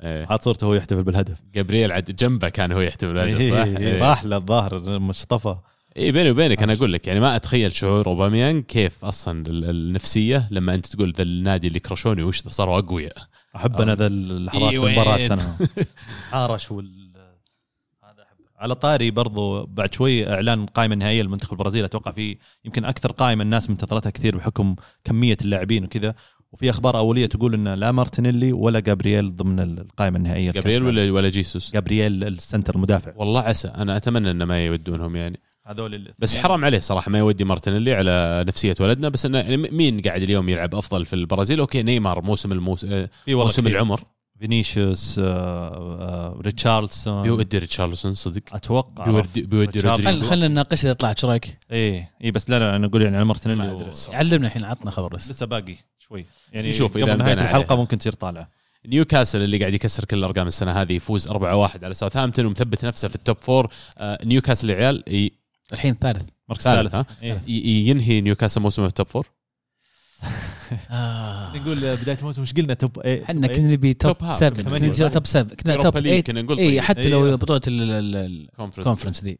إيه. حاط صورته وهو يحتفل بالهدف. جابرييل عاد جنبه كان هو يحتفل هذا إيه، صح؟ إيه، إيه. راح له الظاهر مصطفى. اي بيني وبينك أنا أقول لك يعني ما أتخيل شعور اوباميانج كيف أصلا ال- النفسية لما أنت تقول ذا النادي اللي كرشوني وش ذا صاروا أقوياء. أحب أنا ذا اللحظات إيه، في وين؟ المباراة أنا. عارش وال هذا أحب. على طاري برضو بعد شوي إعلان قائمه نهائيه للمنتخب البرازيلي أتوقع في يمكن أكثر قائمه الناس منتظرتها كثير بحكم كمية اللاعبين وكذا. وفي أخبار أولية تقول إن لا مارتينيلي ولا جابرييل ضمن القائمة النهائية جابرييل. ولا ولا جيسوس. جابرييل ال center المدافع. والله عسى أنا أتمنى إنه ما يودونهم يعني. هذول اللي بس حرام عليه صراحة ما يودي مارتينيلي على نفسية ولدنا بس إنه يعني مين قاعد اليوم يلعب أفضل في البرازيل okay نيمار موسم الموس... آه، موسم كثير. العمر فينيسيوس آه، آه، ريتشارلسون بيودي ريتشارلسون صدق أتوقع بيودي بيودي ريتشارلسون. خل رودريجو خلينا نناقش اذا طلعت إيش رأيك؟ إيه إيه بس لا لا أنا أقول يعني على مارتينيلي ما و- أدري الصراحة. علمنا الحين عطنا خبر بس لسه باقي شوي يعني نشوف إذا قبل نهاية الحلقة عليها. ممكن تصير طالعه نيوكاسل اللي قاعد يكسر كل الأرقام السنة هذه يفوز 4-1 على ساوثهامبتون ومثبت نفسه في ال top four آه، نيوكاسل يا عيال ي- الحين ثالث مركز ثالث ثالث ها إيه. ي- ينهي نيوكاسل موسمه في ال top four آه. نقول بداية الموسم إيش قلنا top إحنا كنا نبي top top half. 7 ثمانية. كنا نسوي top 7 كنا top يوروبا ليج 8 كنا نقول اي طيب. حتى إيه. لو بطولة الكونفرنس ذي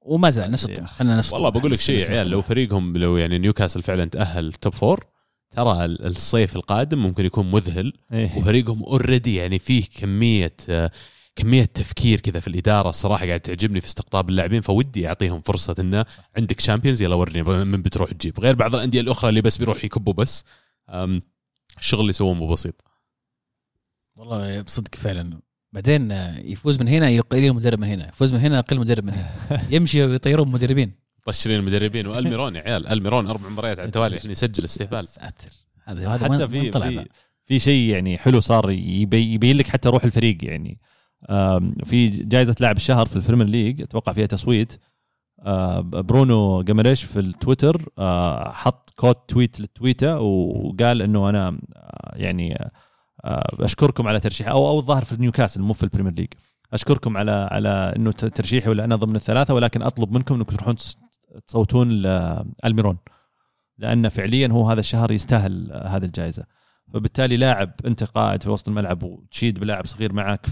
وما زال نفس الطموح خلينا نفس والله. بقول لك شيء يا عيال لو. فريقهم لو يعني نيوكاسل فعلا تأهل top four ترى ال- الصيف القادم ممكن يكون مذهل إيه. وفريقهم already يعني فيه كمية آه، كمية تفكير كذا في الإدارة الصراحه قاعد تعجبني في استقطاب اللاعبين فودي أعطيهم فرصة انه عندك شامبيونز يلا ورني من بتروح تجيب. غير بعض الأندية الأخرى اللي بس بيروح يكبوا بس. الشغل اللي يسووه مو بسيط. والله بصدق فعلا. بعدين يفوز من هنا يقيل المدرب من هنا يفوز من هنا يقل المدرب من هنا. يمشي ويطيرون مدربين. طشرين المدربين. والميرون يا عيال الميرون أربع مباريات على التوالي الحين يسجل استهبال. ساتر. هذا هذا حتى في في؟ في شيء يعني حلو صار يبي- يبين لك حتى روح الفريق يعني. في جائزة لاعب الشهر في البريمير ليج أتوقع فيها تصويت. برونو جامريش في التويتر حط quote tweet للتويته وقال إنه أنا يعني أشكركم على ترشيح أو أو الظاهر في نيوكاسل مو في البريمير ليج. أشكركم على على إنه ترشيحي ولا أنا ضمن الثلاثة ولكن أطلب منكم إنكم تروحون تص- تصوتون لالميرون لأن فعليا هو هذا الشهر يستاهل هذه الجائزة. فبالتالي لاعب أنت قائد في وسط الملعب وتشيد بلاعب صغير معك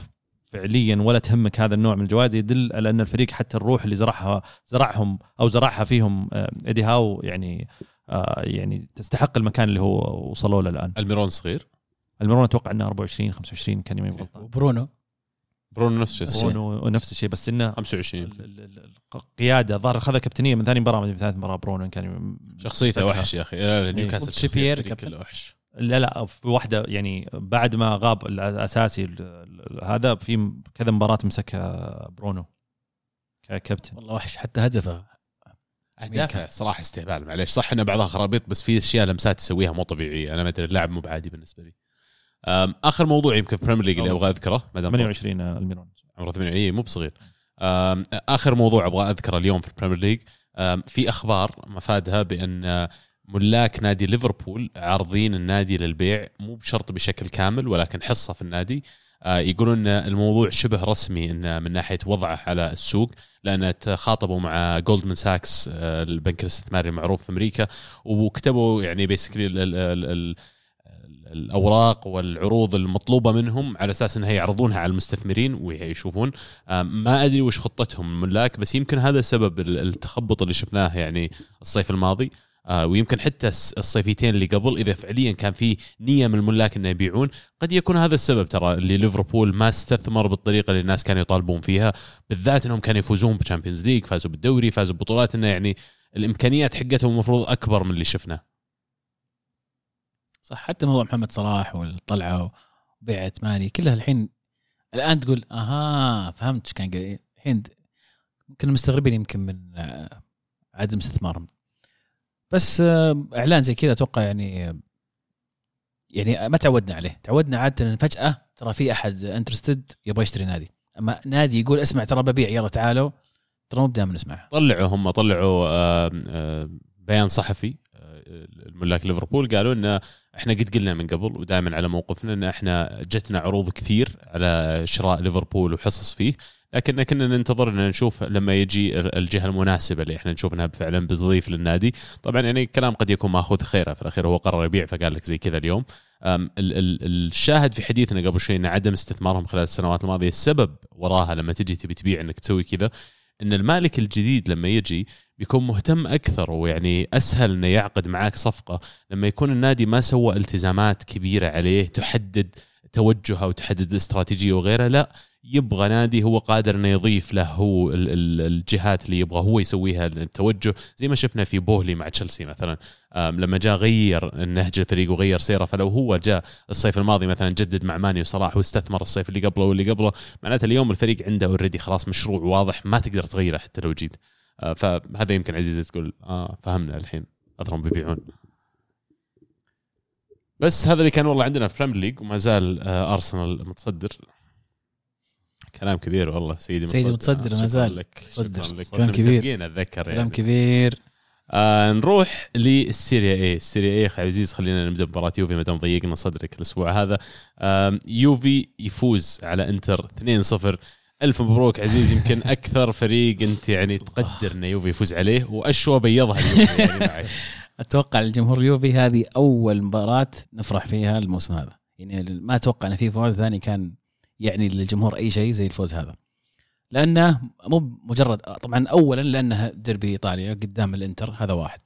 فعليا ولا تهمك هذا النوع من الجوائز يدل على أن الفريق حتى الروح اللي زرعها زرعهم أو زرعها فيهم آه، إيدي هاو يعني آه، يعني تستحق المكان اللي هو وصلوا له الآن. ألميرون صغير؟ ألميرون أتوقع إنه 24 25 كان يمين غلطان. وبرونو برونو نفس الشيء. برونو نفس الشيء بس إنه 25 ال- ال- ال- القيادة ظهر خذ كابتنية من ثاني مباراة من ثالث مباراة برونو كان شخصيته. وحش يا أخي. لا، نيوكاسل الفريق كابتن. وحش. لا لا في واحدة يعني بعد ما غاب الأساسي ال- ال- هذا في كذا مباراة مسكها برونو ككابتن. والله وحش حتى هدفه. اهدافه صراحة استهبال. معليش صح إنه بعضها خرابيط بس في أشياء لمسات تسويها مو طبيعية. أنا ما أدري اللاعب مو بعادي بالنسبة لي. آخر موضوع يمكن في بريمير ليج اللي. أبغى أذكره ما دام 28 الميرون. عمره 28 مو بصغير. آخر موضوع أبغى أذكره اليوم في البريمير ليج في أخبار مفادها بأن ملاك نادي ليفربول عارضين النادي للبيع مو بشرط بشكل كامل ولكن حصة في النادي. آه، يقولون إن الموضوع شبه رسمي انه من ناحية وضعه على السوق لأن تخاطبوا مع جولدمان ساكس آه، البنك الاستثماري المعروف في أمريكا وكتبوا يعني basically الأوراق والعروض المطلوبة منهم على أساس انها يعرضونها على المستثمرين ويشوفون. آه، ما أدري وش خطتهم الملاك بس يمكن هذا سبب ال- التخبط اللي شفناه يعني الصيف الماضي. ويمكن حتى الصيفيتين اللي قبل إذا فعليا كان في نية من الملاك إنه يبيعون قد يكون هذا السبب ترى اللي ليفربول ما استثمر بالطريقة اللي الناس كانوا يطالبون فيها بالذات إنهم كانوا يفوزون بالشامبيونز ليج فازوا بالدوري فازوا ببطولات إنه يعني الإمكانيات حقتهم المفروض أكبر من اللي شفناه صح حتى موضوع محمد صلاح والطلعة وبيعه ماني كلها الحين الآن تقول آها فهمت إيش كان. الحين كنا مستغربين يمكن من آه، عدم استثمارهم بس آه، إعلان زي كذا أتوقع يعني يعني ما تعودنا عليه. تعودنا عادة إن فجأة ترى في أحد انترستد يبغى يشتري نادي. أما نادي يقول اسمع ترى ببيع يلا تعالوا. ترى مو دائما نسمعها طلعوا هم طلعوا آه، آه، بيان صحفي الملاك ليفربول. قالوا إن إحنا قد قلنا من قبل ودائما على موقفنا إن إحنا جتنا عروض كثير على شراء ليفربول وحصص فيه. لكن كنا ننتظر إن نشوف لما يجي الجهة المناسبة اللي إحنا نشوف انها فعلا بتضيف للنادي. طبعا يعني الكلام قد يكون ماخوذ خيره في الأخير هو قرر يبيع فقال لك زي كذا اليوم. الشاهد في حديثنا قبل شوي إن عدم استثمارهم خلال السنوات الماضية السبب وراها لما تجي تبي تبيع إنك تسوي كذا إن المالك الجديد لما يجي بيكون مهتم أكثر ويعني أسهل إنه يعقد معاك صفقة. لما يكون النادي ما سوى التزامات كبيرة عليه تحدد توجهه وتحدد استراتيجية وغيرها لا يبغى نادي هو قادر إنه يضيف له هو ال- ال- الجهات اللي يبغى هو يسويها التوجه. زي ما شفنا في بوهلي مع تشيلسي مثلا. لما جاء غير النهج الفريق وغير سيرة فلو هو جاء الصيف الماضي مثلا جدد مع ماني وصلاح واستثمر الصيف اللي قبله واللي قبله معناته اليوم الفريق عنده already خلاص مشروع واضح ما تقدر تغيره حتى لو جيت. آه، فهذا يمكن عزيزي تقول آه فهمنا الحين اثرهم بيبيعون بس هذا اللي كان والله عندنا في البريمير ليج وما زال آه ارسنال متصدر. كلام كبير والله سيدي سيدي متصدر، ما زال لك متصدر. كلام كبير. أتذكر كلام يعني. كبير. آه نروح للسيريا اي السيريا اي أخي عزيز خلينا نبدأ بمباراة يوفي ما دام ضيقنا صدرك الأسبوع هذا. آم، يوفي يفوز على إنتر 2-0 ألف مبروك عزيز. يمكن أكثر فريق أنت يعني تقدر ان يوفي يفوز عليه وأشوى بيضها اليوفي يعني معك. أتوقع الجمهور اليوفي هذه أول مباراة نفرح فيها الموسم هذا. يعني ما أتوقع إن في فوز ثاني كان يعني للجمهور أي شيء زي الفوز هذا. لأنه مو مجرد طبعا اولا لانها ديربي إيطاليا قدام الإنتر هذا واحد.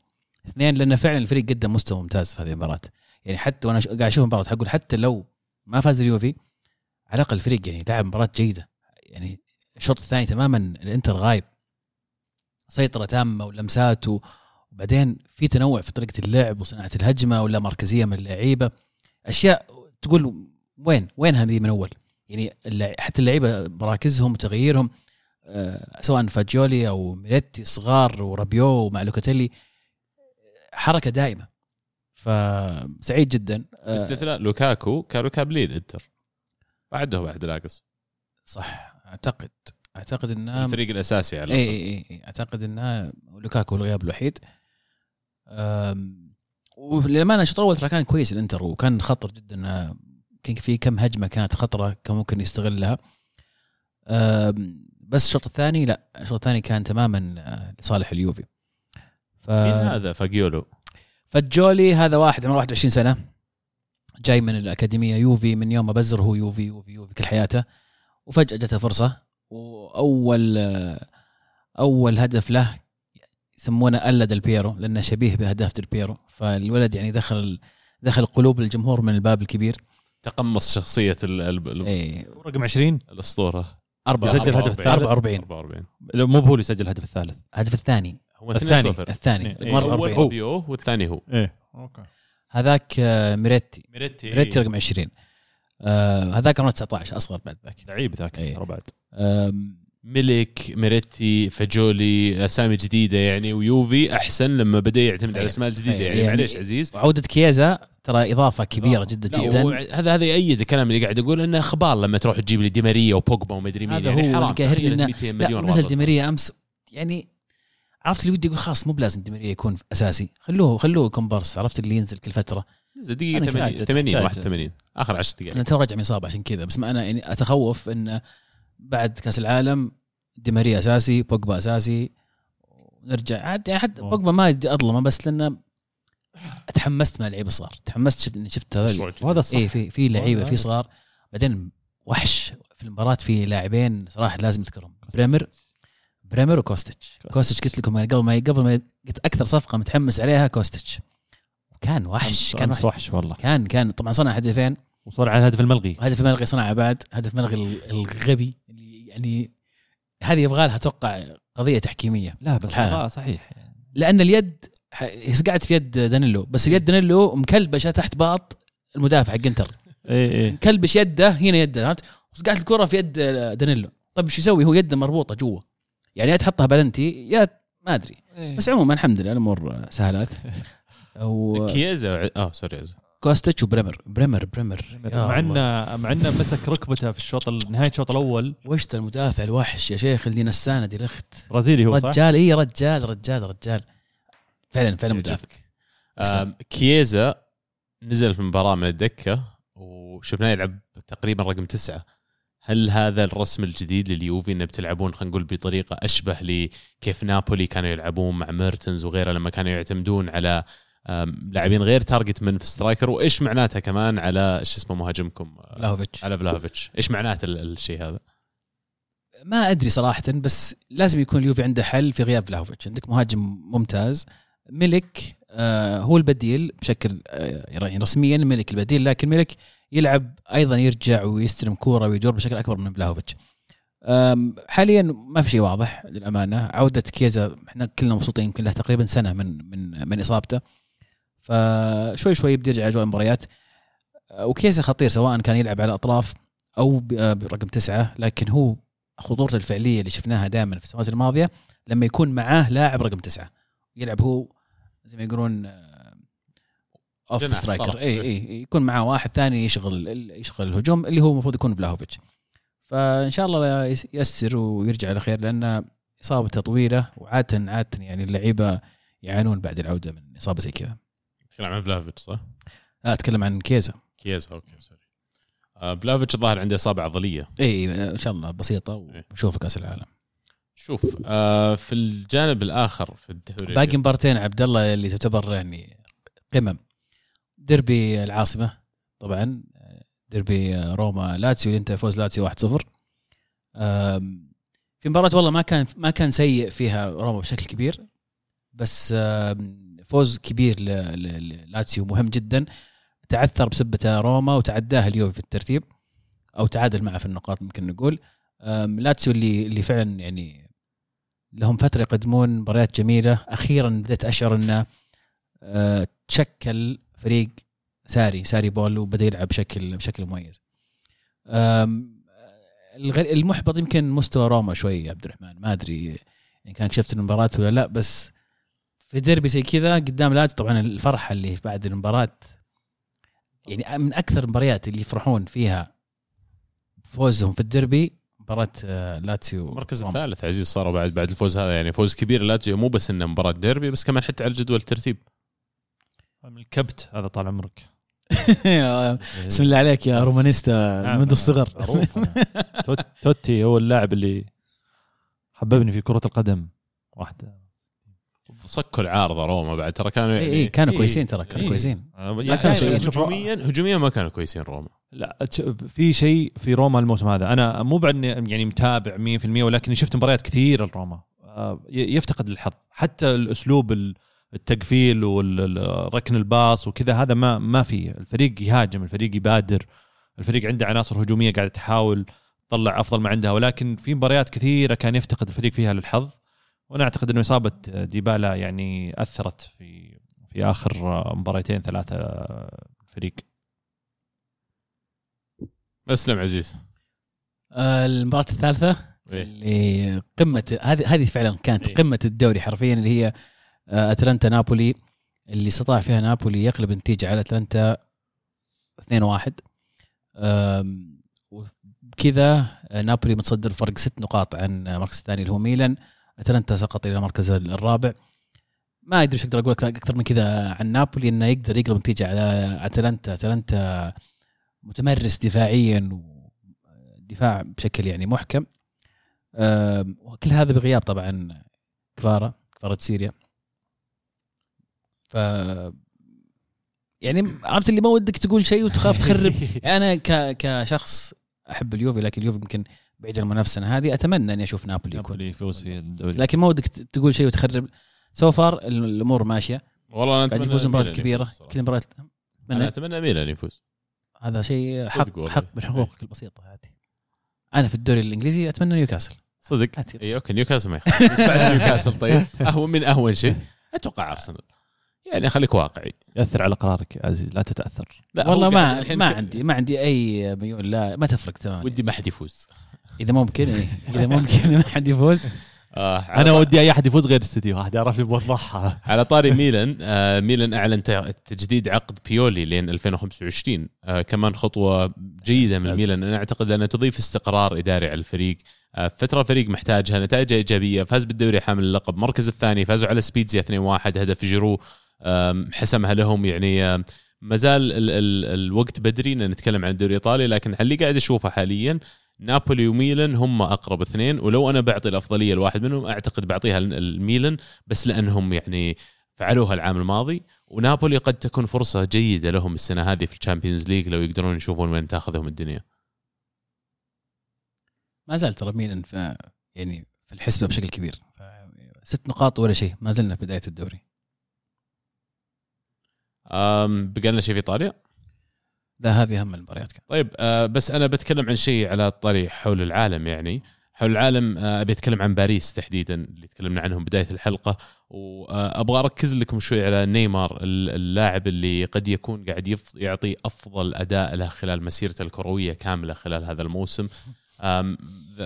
اثنين لأن فعلا الفريق قدم مستوى ممتاز في هذه المباراة. يعني حتى وأنا قاعد أشوف المباراة أقول حتى لو ما فاز اليوفي على الأقل الفريق يعني لعب مباراة جيدة. يعني الشوط الثاني تماما الإنتر غايب. سيطرة تامة ولمسات وبعدين في تنوع في طريقة اللعب وصناعة الهجمة ولا مركزية من اللعيبة. أشياء تقول وين وين هذه من أول؟ يعني حتى اللعيبة مراكزهم وتغييرهم آه، سواء فاجيولي أو ميريتي صغار ورابيو ومع لوكاتيلي حركة دائمة. فسعيد جدا. آه، باستثناء لوكاكو كانوا كاملين إنتر. بعده بعد ناقص صح. أعتقد أعتقد انها الفريق الأساسي على إي. إي إي أعتقد انها لوكاكو الغياب الوحيد. وللامانه الشوط الأول ترى كان كويس الإنتر وكان خطر جدا. في كم هجمة كانت خطرة كان ممكن يستغلها. بس الشوط الثاني لا الشوط الثاني كان تماما آه، لصالح اليوفي. ف... مين هذا؟ فاجيولو. فجولي هذا واحد عمره 21 سنة جاي من الأكاديمية يوفي من يوم ما بزر هو يوفي يوفي يوفي كل حياته وفجأة جته فرصة وأول أول هدف له يسمونه alla ديل بيرو لأنه شبيه بأهداف ديل بيرو. فالولد يعني دخل دخل قلوب الجمهور من الباب الكبير. تقمص شخصية ال ال اي رقم 20 الأسطورة. أربعة يسجل الهدف الثالث؟ 44 44 لا، مو بهو اللي سجل الهدف الثالث. الهدف الثاني. هو الثاني. 2-0 الثاني. إيه. مرة اول 44 رابيو والثاني هو. إيه أوكي. هذاك آه، ميريتي. ميريتي. ميريتي رقم 20 آه، هذاك عمره 19 أصغر بعد ذاك. لعيب ذاك إيه. ترى بعد. ميليك ميريتي فاجولي أسامي جديدة يعني ويوفي أحسن لما بدأ يعتمد على أيوة. الاسماء الجديده أيوة. يعني, يعني معليش عزيز وعودة كيزا ترى إضافة كبيرة. جدا جدا هذا هذا يأيد الكلام اللي قاعد أقول إنه خبال لما تروح تجيب لي دي ماريا وبوجبا ومدري مين هذا يعني هو حرام اللي قاهرني تخيل إنه- 200 لا مليون نزل. ديماريا أمس يعني عرفت اللي ودي أقول خلاص مو بلازم ديماريا يكون أساسي خلوه خلوه كومبارس عرفت اللي ينزل كل فترة نزل دقيقة أنا 80 تحتاج- 80 تحتاج. 81 آخر 10 أنا دقائق تو راجع من إصابة عشان كذا بس ما أنا يعني أتخوف إن بعد كاس العالم ديماريا أساسي بوجبا أساسي. ونرجع عاد يعني حتى. بوجبا ما أظلمه بس لأنه تحمست مع لعيبة صغار. تحمست شفت إني شفت هذا. وهذا الصح اي في في لعيبة في صغار. بعدين وحش في المباراة في لاعبين صراحة لازم يذكرهم. بريمر بريمر وكوستيتش. كوستيتش. قلت لكم قبل ما قبل ما قلت أكثر صفقة متحمس عليها كوستيتش. كان وحش كان أمس وحش. وحش والله. كان كان. طبعا صنع هدفين. وصار على الهدف الملغي. هدف ملغي صنعه بعد. هدف ملغي ال- الغبي. يعني هذه يبغى لها أتوقع قضية تحكيمية لا بس الحالة. آه صحيح. لأن اليد قاعد في يد دانيلو بس اليد دانيلو مكلبشة تحت باط المدافع حق انتر اي اي مكلبش يده هنا يده عرفت؟ وقعت الكرة في يد دانيلو. طيب إيش يسوي؟ هو يده مربوطة جوا. يعني يا تحطها بلنتي يا ما أدري. بس عموما الحمد لله الأمور سهلات. وكوستيتش كيزا آه sorry عزيز. وبريمر. بريمر بريمر. مع. انه مع إنه مسك ركبته في الشوط ال- نهاية الشوط الأول. وش المدافع الوحش يا شيخ اللي نسانا دي ليخت؟ برازيلي هو صح؟ رجال اي رجال رجال رجال. فعلا فعلا مدافع. كييزا نزل في المباراة من الدكة وشفناه يلعب تقريبا رقم تسعة. هل هذا الرسم الجديد لليوفي إنه بتلعبون خلينا نقول بطريقة أشبه لكيف نابولي كانوا يلعبون مع ميرتنز وغيره لما كانوا يعتمدون على لاعبين غير target man في striker وإيش معناتها كمان على شو اسمه مهاجمكم؟ آه، فلاهوفيتش. على فلاهوفيتش إيش معناته ال- الشيء هذا؟ ما أدري صراحة بس لازم يكون اليوفي عنده حل في غياب فلاهوفيتش عندك مهاجم ممتاز ميليك آه هو البديل بشكل آه يعني رسميا ميليك البديل لكن ميليك يلعب أيضا يرجع ويستلم كورة ويدور بشكل أكبر من فلاهوفيتش آم، حاليا ما في شيء واضح للأمانة. عودة كيزا إحنا كلنا مبسوطين يمكن له تقريبا سنة من من من إصابته. فشوي شوي يبدا يرجع أجواء المباريات. آه، وكيزا خطير سواء كان يلعب على الأطراف أو آه، برقم تسعة لكن هو خطورته الفعلية اللي شفناها دائما في السنوات الماضية لما يكون معاه لاعب رقم تسعة. يلعب هو زي ما يقولون off جناح، striker. إي إي يكون معاه واحد ثاني يشغل يشغل الهجوم اللي هو المفروض يكون فلاهوفيتش فإن شاء الله يس- ييسر ويرجع على خير لأن اصابته طويله وعاده عاده يعني اللعيبة يعانون بعد العودة من إصابة زي كذا. تتكلم عن فلافيتش صح؟ لا أتكلم عن كيزا. كيزا okay sorry. آه، فلافيتش الظاهر عنده إصابة عضلية. اي إن شاء الله بسيطة ونشوف كأس العالم. شوف آه في الجانب الآخر في الدوري باقي مبارتين عبد الله اللي تعتبر يعني قمم. ديربي العاصمة طبعا ديربي روما لاتسيو اللي انتهى فوز لاتسيو 1-0 آم، في مباراة والله ما كان ما كان سيء فيها روما بشكل كبير بس فوز كبير للاتسيو مهم جدا. تعثر بسبته روما وتعداه اليوفي في الترتيب أو تعادل معه في النقاط ممكن نقول. لاتسيو اللي اللي فعلا يعني لهم فترة يقدمون مباريات جميلة. أخيرا بديت اشعر إنه آه، تشكل فريق ساري ساري ball وبدأ يلعب بشكل بشكل مميز. المحبط يمكن مستوى روما شوي يا عبد الرحمن. ما أدري إن كان شفت المباراة ولا لا بس في ديربي زي كذا قدام لاتسيو طبعا الفرحة اللي بعد المباراة يعني من أكثر المباريات اللي يفرحون فيها فوزهم في الديربي مباراة آه، لاتسيو المركز. الثالث عزيز صاروا بعد بعد الفوز هذا يعني فوز كبير لاتسيو مو بس إنه مباراة ديربي بس كمان حتى على جدول الترتيب من الكبت هذا طال عمرك بسم الله عليك يا رومانيستا نعم. منذ الصغر معروف أنا. توت- توتي هو اللاعب اللي حببني في كرة القدم واحدة صكوا العارضه روما بعد. ترى كانوا اي يعني اي كانوا إيه. كويسين ترى كانوا إيه. كويسين. ما كانوا سيئين. هجوميا هجوميا ما كانوا كويسين روما. لا في شيء في روما الموسم هذا. أنا مو بعد يعني متابع 100% ولكن شفت مباريات كثيره لروما. آه، يفتقد الحظ. حتى الأسلوب ال- التقفيل وركن الباص وكذا هذا ما ما في. الفريق يهاجم الفريق يبادر الفريق عنده عناصر هجومية قاعدة تحاول تطلع أفضل ما عندها. ولكن في مباريات كثيرة كان يفتقد الفريق فيها للحظ. وأنا اعتقد انه اصابة ديبالا يعني أثرت في في آخر مباراتين ثلاثة الفريق أسلم عزيز آه، المباراة الثالثة إيه. اللي قمة هذه هذه فعلا كانت إيه. قمة الدوري حرفيا اللي هي آه، أتلانتا نابولي اللي استطاع فيها نابولي يقلب النتيجة على أتلانتا 2-1 آم، وبكذا آه، نابولي متصدر فرق ست نقاط عن المركز الثاني اللي هو ميلان اتلانتا سقط إلى المركز الرابع. ما أدري إيش أقدر أقول أكثر من كذا عن نابولي إنه يقدر يقلب النتيجه على أتلانتا. أتلانتا متمرس دفاعيا ودفاع بشكل يعني محكم. وكل هذا بغياب طبعا كفارا كفاراتسخيليا. ف يعني عرفت اللي ما ودك تقول شيء وتخاف تخرب. أنا ك... كشخص أحب اليوفي لكن اليوفي يمكن بعيد المنافسة. هذه أتمنى إني أشوف نابولي يكون. نابولي يفوز في الدوري. لكن ما ودك تقول شيء وتخرب. so far الأمور ماشية. والله أنا أتمنى يفوز مباريات كبيرة. كل المباريات أنا من أتمنى ميلان يفوز. هذا شيء حق والله. حق من حقوقك البسيطة هذه. أنا في الدوري الإنجليزي أتمنى نيوكاسل. صدق. اي okay نيوكاسل ما يخالف. بعد نيوكاسل طيب. أهون من أهون شيء. أتوقع أرسنال. يعني خليك واقعي. يأثر على قرارك يا عزيز لا تتأثر. لا والله ما الحين ما عندي ما عندي اي ميول لا ما تفرق تمام ودي ما حد يفوز. إذا ممكن إيه. إذا ممكن ما حد يفوز. آه أنا ودي أي أحد يفوز غير السيتي واحد يعرف يوضحها على طاري ميلان آه ميلان أعلن تجديد عقد بيولي لين 2025 آه كمان خطوة جيدة من. ميلان. أنا أعتقد أنها تضيف استقرار إداري على الفريق. آه فترة الفريق محتاجها نتائج إيجابية فاز بالدوري حامل اللقب. المركز الثاني فازوا على سبيتزيا 2-1 هدف جيرو. حسمها لهم يعني آم، ما زال ال- ال- الوقت بدري إن نتكلم عن الدوري الإيطالي لكن اللي قاعد أشوفه حاليا نابولي وميلان هم أقرب اثنين. ولو أنا بعطي الأفضلية لواحد منهم أعتقد بعطيها الميلان بس لأنهم يعني فعلوها العام الماضي. ونابولي قد تكون فرصة جيدة لهم السنة هذه في ال Champions League لو يقدرون يشوفون وين تاخذهم الدنيا. ما زال ترى ميلان في يعني في الحسبة بشكل كبير. ست نقاط ولا شيء ما زلنا في بداية الدوري. بقى لنا شيء في إيطاليا؟ لا هذه أهم المباريات كانت. طيب آه بس أنا بتكلم عن شيء على الطريق حول العالم يعني. حول العالم آه أبي أتكلم عن باريس تحديدا اللي تكلمنا عنهم بداية الحلقة. وابغى أركز لكم شوي على نيمار ال- اللاعب اللي قد يكون قاعد يعطي أفضل أداء له خلال مسيرته الكروية كاملة خلال هذا الموسم.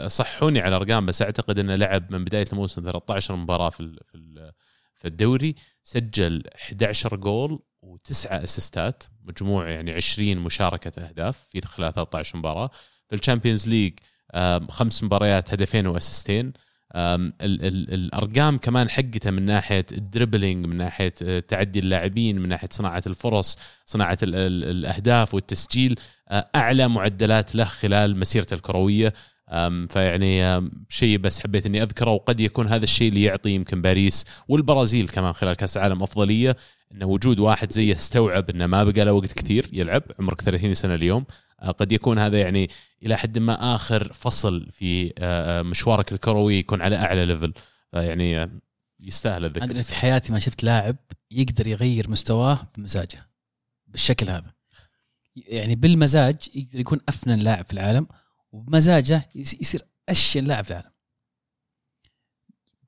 صحوني على الارقام بس أعتقد إنه لعب من بداية الموسم 13 مباراة في في الدوري. سجل 11 جول. وتسعة اسيستات مجموع يعني 20 مشاركة أهداف في خلال 13 مباراة. في ال Champions League خمس مباريات هدفين وأسيستين. الأرقام كمان حقته من ناحية ال dribbling من ناحية آه، تعدي اللاعبين من ناحية صناعة الفرص صناعة ال ال الأهداف والتسجيل آه، أعلى معدلات له خلال مسيرته الكروية. فيعني شيء بس حبيت إني أذكره وقد يكون هذا الشيء اللي يعطي يمكن باريس والبرازيل كمان خلال كأس العالم أفضلية. إنه وجود واحد زيه استوعب إنه ما بقى له وقت كثير يلعب عمرك 30 سنة اليوم. آه، قد يكون هذا يعني إلى حد ما آخر فصل في آه، آه، مشوارك الكروي يكون على أعلى ليفل يعني يستاهل الذكر. عندنا في حياتي ما شفت لاعب يقدر يغير مستواه بمزاجه بالشكل هذا. يعني بالمزاج يقدر يكون أفنن لاعب في العالم وبمزاجه يصير اشين لاعب في العالم.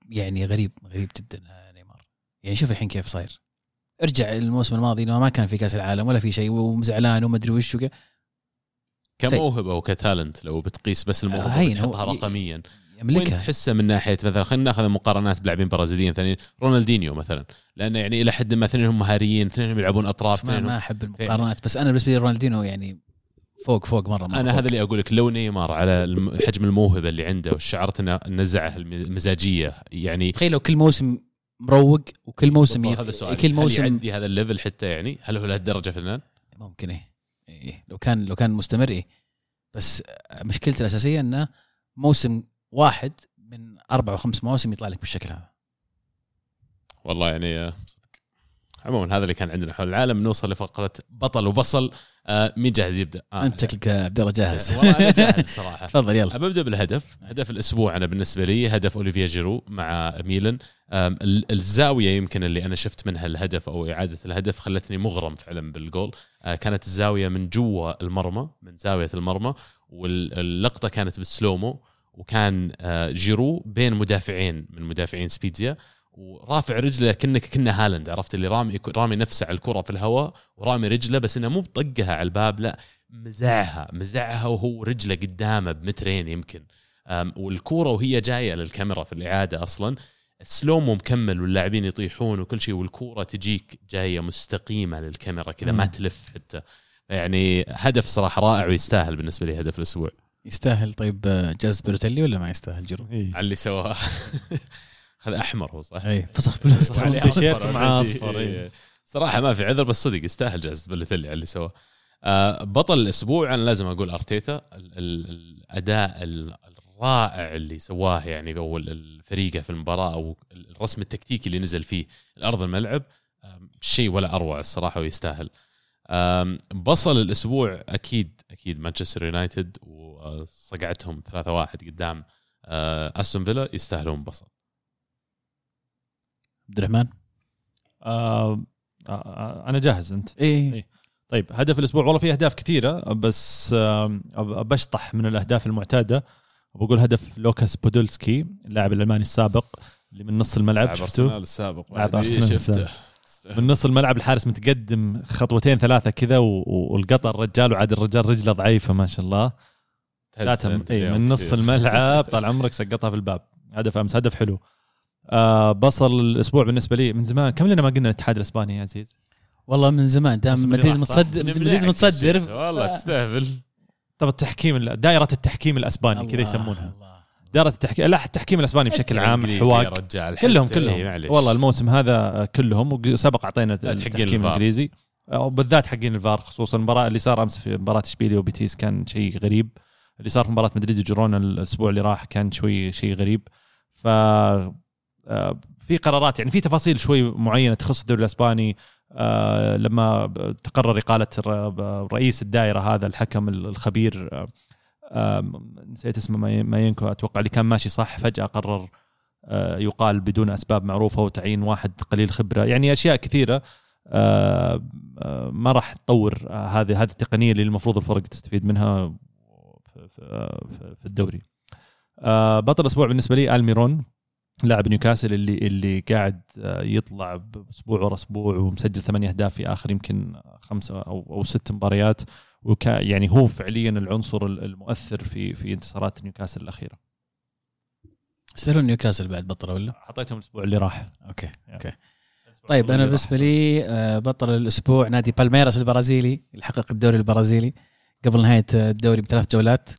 يعني غريب غريب جدا نيمار. يعني شوف الحين كيف صاير. ارجع الموسم الماضي إنه ما كان في كأس العالم ولا في شيء وزعلان وما أدري وش كموهبه وكتالنت لو بتقيس بس الموهبة آه، تحطها رقميا. وين يملكها تحسه من ناحية مثلا خلينا ناخذ مقارنات بلاعبين برازيليين ثانيين. رونالدينيو مثلا. لأنه يعني إلى حد ما اثنينهم مهاريين اثنينهم يلعبون أطراف ما, ما أحب المقارنات بس أنا بالنسبة لي رونالدينو يعني فوق فوق مرة, مرة أنا فوق. هذا اللي أقول لك لو نيمار على حجم الموهبة اللي عنده وشعرت إنه نزعه المزاجية يعني تخيل لو كل موسم مروق وكل موسم يط- هذا سؤال كل موسم هل يعدي هذا ال level حتى يعني؟ هل هو لهالدرجة فنان؟ ممكن إيه. إيه لو كان لو كان مستمر إيه. بس مشكلته الأساسية إنه موسم واحد من أربع أو خمس مواسم يطلع لك بالشكل هذا. والله يعني آه، صدق. عموما هذا اللي كان عندنا. حول العالم نوصل لفقرة بطل وبصل. آه مين جاهز؟ يبدأ؟ آه أنت شكلك عبد الله جاهز. والله أنا جاهز صراحة. تفضل يلا. ببدا بالهدف. هدف الأسبوع أنا بالنسبة لي هدف أوليفيا جيرو مع ميلان. الزاوية يمكن اللي أنا شفت منها الهدف أو إعادة الهدف خلتني مغرم فعلا بالجول. آه، كانت الزاوية من جوا المرمى من زاوية المرمى واللقطة كانت بالسلومو وكان آه، جيرو بين مدافعين من مدافعين سبيتزيا. ورافع رجله كأنك كنا هالاند عرفت اللي رامي رامي نفسه على الكرة في الهواء ورامي رجله بس إنه مو بطقها على الباب لا مزعها مزعها وهو رجله قدامه بمترين يمكن والكورة وهي جاية للكاميرا في الإعادة أصلا السلومو مكمل واللاعبين يطيحون وكل شيء والكورة تجيك جاية مستقيمة للكاميرا كذا ما. تلف حتى يعني هدف صراحة رائع ويستاهل بالنسبة لي هدف الأسبوع يستاهل طيب آه، جائزة بلوتيلي ولا ما يستاهل جيرو؟ إيه. على اللي سواه هذا أحمر هو صح؟ اي فسخ فلوس عليه تيشيرت مع عندي. أصفر، إيه. إيه. صراحة ما في عذر بس صدق يستاهل جائزه بلوتيلي على اللي سواه آه، بطل الأسبوع أنا لازم أقول أرتيتا ال- ال- الأداء ال- الرائع اللي سواه يعني أو الفريقة في المباراة أو الرسم التكتيكي اللي نزل فيه الأرض الملعب آم، شيء ولا أروع الصراحة ويستاهل آم، بصل الأسبوع أكيد أكيد مانشستر يونايتد وصقعتهم 3-1 قدام آه، أستون فيلا يستاهلون بصل عبد الرحمن؟ آه آه أنا جاهز أنت؟ اي إيه. طيب هدف الأسبوع والله في أهداف كثيرة بس آه بشطح من الأهداف المعتادة. وبقول هدف لوكاس بودولسكي اللاعب الألماني السابق اللي من نص الملعب لاعب شفته أرسنال السابق لاعب بعد أرسنال شفته. من نص الملعب الحارس متقدم خطوتين ثلاثة كذا والقطع الرجال وعاد الرجال رجله ضعيفة ما شاء الله. ثلاثة اي من نص الملعب طال عمرك سقطها في الباب. هدف أمس هدف حلو. آه بصل الأسبوع بالنسبة لي من زمان. كم لنا ما قلنا الاتحاد الإسباني يا عزيز؟ والله من زمان. دام مدريد؟ متصدر مدريد متصدر. والله تستهبل. طب التحكيم دائرة التحكيم الأسباني كذا يسمونها. الله. دائرة التحكيم لا التحكيم الأسباني بشكل عام حواق. كلهم كلهم. إيه،. والله الموسم هذا كلهم وسبق أعطينا التحكيم الفار. الإنجليزي. وبالذات حقين الفار خصوصا المباراه اللي صار أمس في مباراة إشبيليا وبيتيس كان شيء غريب. اللي صار في مباراة مدريد وجيرونا الأسبوع اللي راح كان شوي شيء غريب. ف آه، في قرارات يعني في تفاصيل شوي معينة تخص الدوري الإسباني آه، لما تقرر إقالة رئيس الدائرة هذا الحكم الخبير آه، نسيت اسمه ماي- ماينكو أتوقع اللي كان ماشي صح فجأة قرر آه، يقال بدون أسباب معروفة وتعيين واحد قليل خبرة. يعني أشياء كثيرة ما راح تطور هذه هذه التقنية اللي المفروض الفرق تستفيد منها في- الدوري. بطل الأسبوع بالنسبة لي ألميرون. لاعب نيوكاسل اللي اللي قاعد آه، يطلع بأسبوع ورا أسبوع ومسجل ثمانية أهداف في آخر يمكن خمسه أو أو ست مباريات. وكا يعني هو فعليا العنصر المؤثر في في انتصارات نيوكاسل الأخيرة. يستاهلون نيوكاسل بعد بطل ولا؟ حطيتهم الأسبوع اللي راح. okay okay. طيب أنا بالنسبة لي آه، بطل الأسبوع نادي بالميراس البرازيلي اللي حقق الدوري البرازيلي قبل نهاية الدوري بثلاث جولات.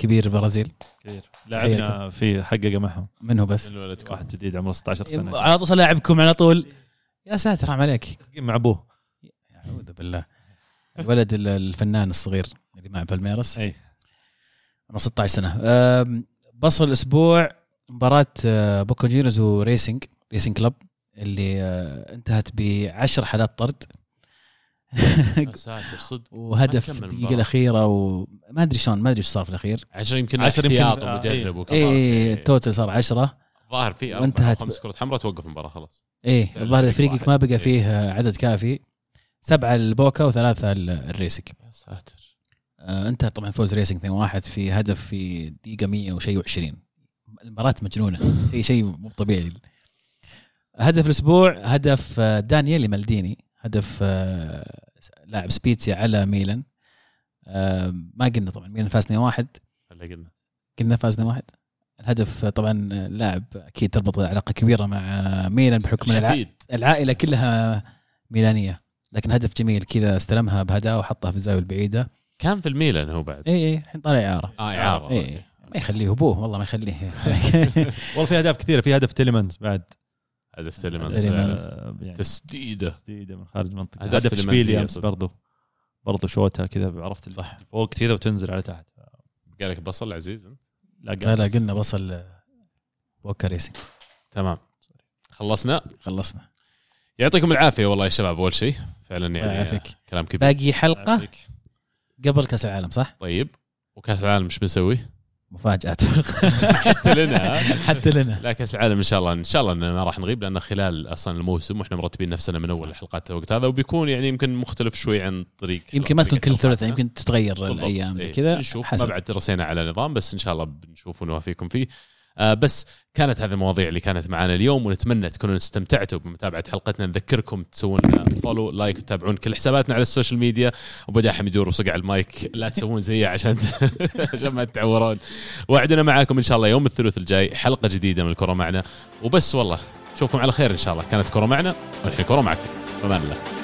كبير البرازيل. كثير لعبنا في حققه معهم. منه بس. الولد واحد جديد عمره 16 سنة. على طول لاعبكم على طول. يا ساتر حرام عليك. مع أبوه. أعوذ بالله. الولد ال- الفنان الصغير اللي مع بالميراس. اي عمره 16 سنة. بصل الأسبوع مباراة آه، بوكا جونيورز وريسنج ريسنج كلب اللي آه، انتهت بعشر حالات طرد. صدق. وهدف الدقيقة. الأخيرة وما أدري شلون ما أدري إيش صار في الأخير. 10 يمكن 10 يمكن- احتياط آه، ومدرب وكذا اي ال total صار 10 ظاهر في وانتهت. خمس كرات حمراء توقف المباراه خلاص. إيه فريق الظاهر فريقك. ما بقى إيه. فيه عدد كافي. سبعة البوكا وثلاثة ال- الريسنج يا ساتر. آه انتهى طبعا فوز ريسنج 2-1 في هدف في دقيقة 100 وشيء و20 المباراة مجنونة. شيء شيء مو طبيعي. هدف الأسبوع هدف آه، دانييلي مالديني. هدف آه، لاعب سبيتسيا على ميلان. ما قلنا طبعا ميلان فاز 2-1 هلا قلنا. قلنا فاز 2-1 الهدف طبعا لاعب أكيد تربط علاقة كبيرة مع ميلان بحكم الع- الحفيد العائلة كلها ميلانية. لكن هدف جميل كذا استلمها بهدوء وحطها في الزاوية البعيدة. كان في الميلان هو بعد. اي اي الحين طالع إعارة. آه إعارة. اي ما يخليه أبوه والله ما يخليه. والله في أهداف كثيرة في هدف تيليمانز بعد. هدف تيليمانز. آه، يعني تسديدة. تسديدة من خارج المنطقة هدف اشبيليا امس صدق. برضو برضو شوتها كذا عرفت صح. فوق كذا وتنزل على تحت قالك بصل عزيز أنت لا لا لا قلنا بصل آه، بوكا ريسنج تمام خلصنا خلصنا يعطيكم العافية والله يا شباب أول شيء فعلا يعني يعافيك. كلام كبير باقي حلقة يعافيك. قبل كأس العالم صح؟ طيب وكأس العالم إيش بنسوي؟ مفاجات حتى لنا حتى لنا لا كأس العالم إن شاء الله إن شاء الله إننا راح نغيب لأن خلال أصلا الموسم وإحنا مرتبين نفسنا من أول الحلقات الوقت هذا وبيكون يعني يمكن مختلف شوي عن طريق يمكن ما تكون كل. ثلاثاء يمكن تتغير. الأيام زي إيه. كذا نشوف ما بعد رسينا على نظام بس إن شاء الله بنشوف ونوافيكم فيه بس كانت هذه المواضيع اللي كانت معنا اليوم ونتمنى تكونوا استمتعتوا بمتابعة حلقتنا. نذكركم تسوون follow like وتتابعون كل حساباتنا على ال social media. أبو داحم يدور وصقع المايك. لا تسوون زيه عشان عشان ما تتعورون. وعدنا معاكم إن شاء الله يوم الثلاث الجاي حلقة جديدة من الكره معنا. وبس والله نشوفكم على خير إن شاء الله. كانت كره معنا والحين كره معكم. بمان الله.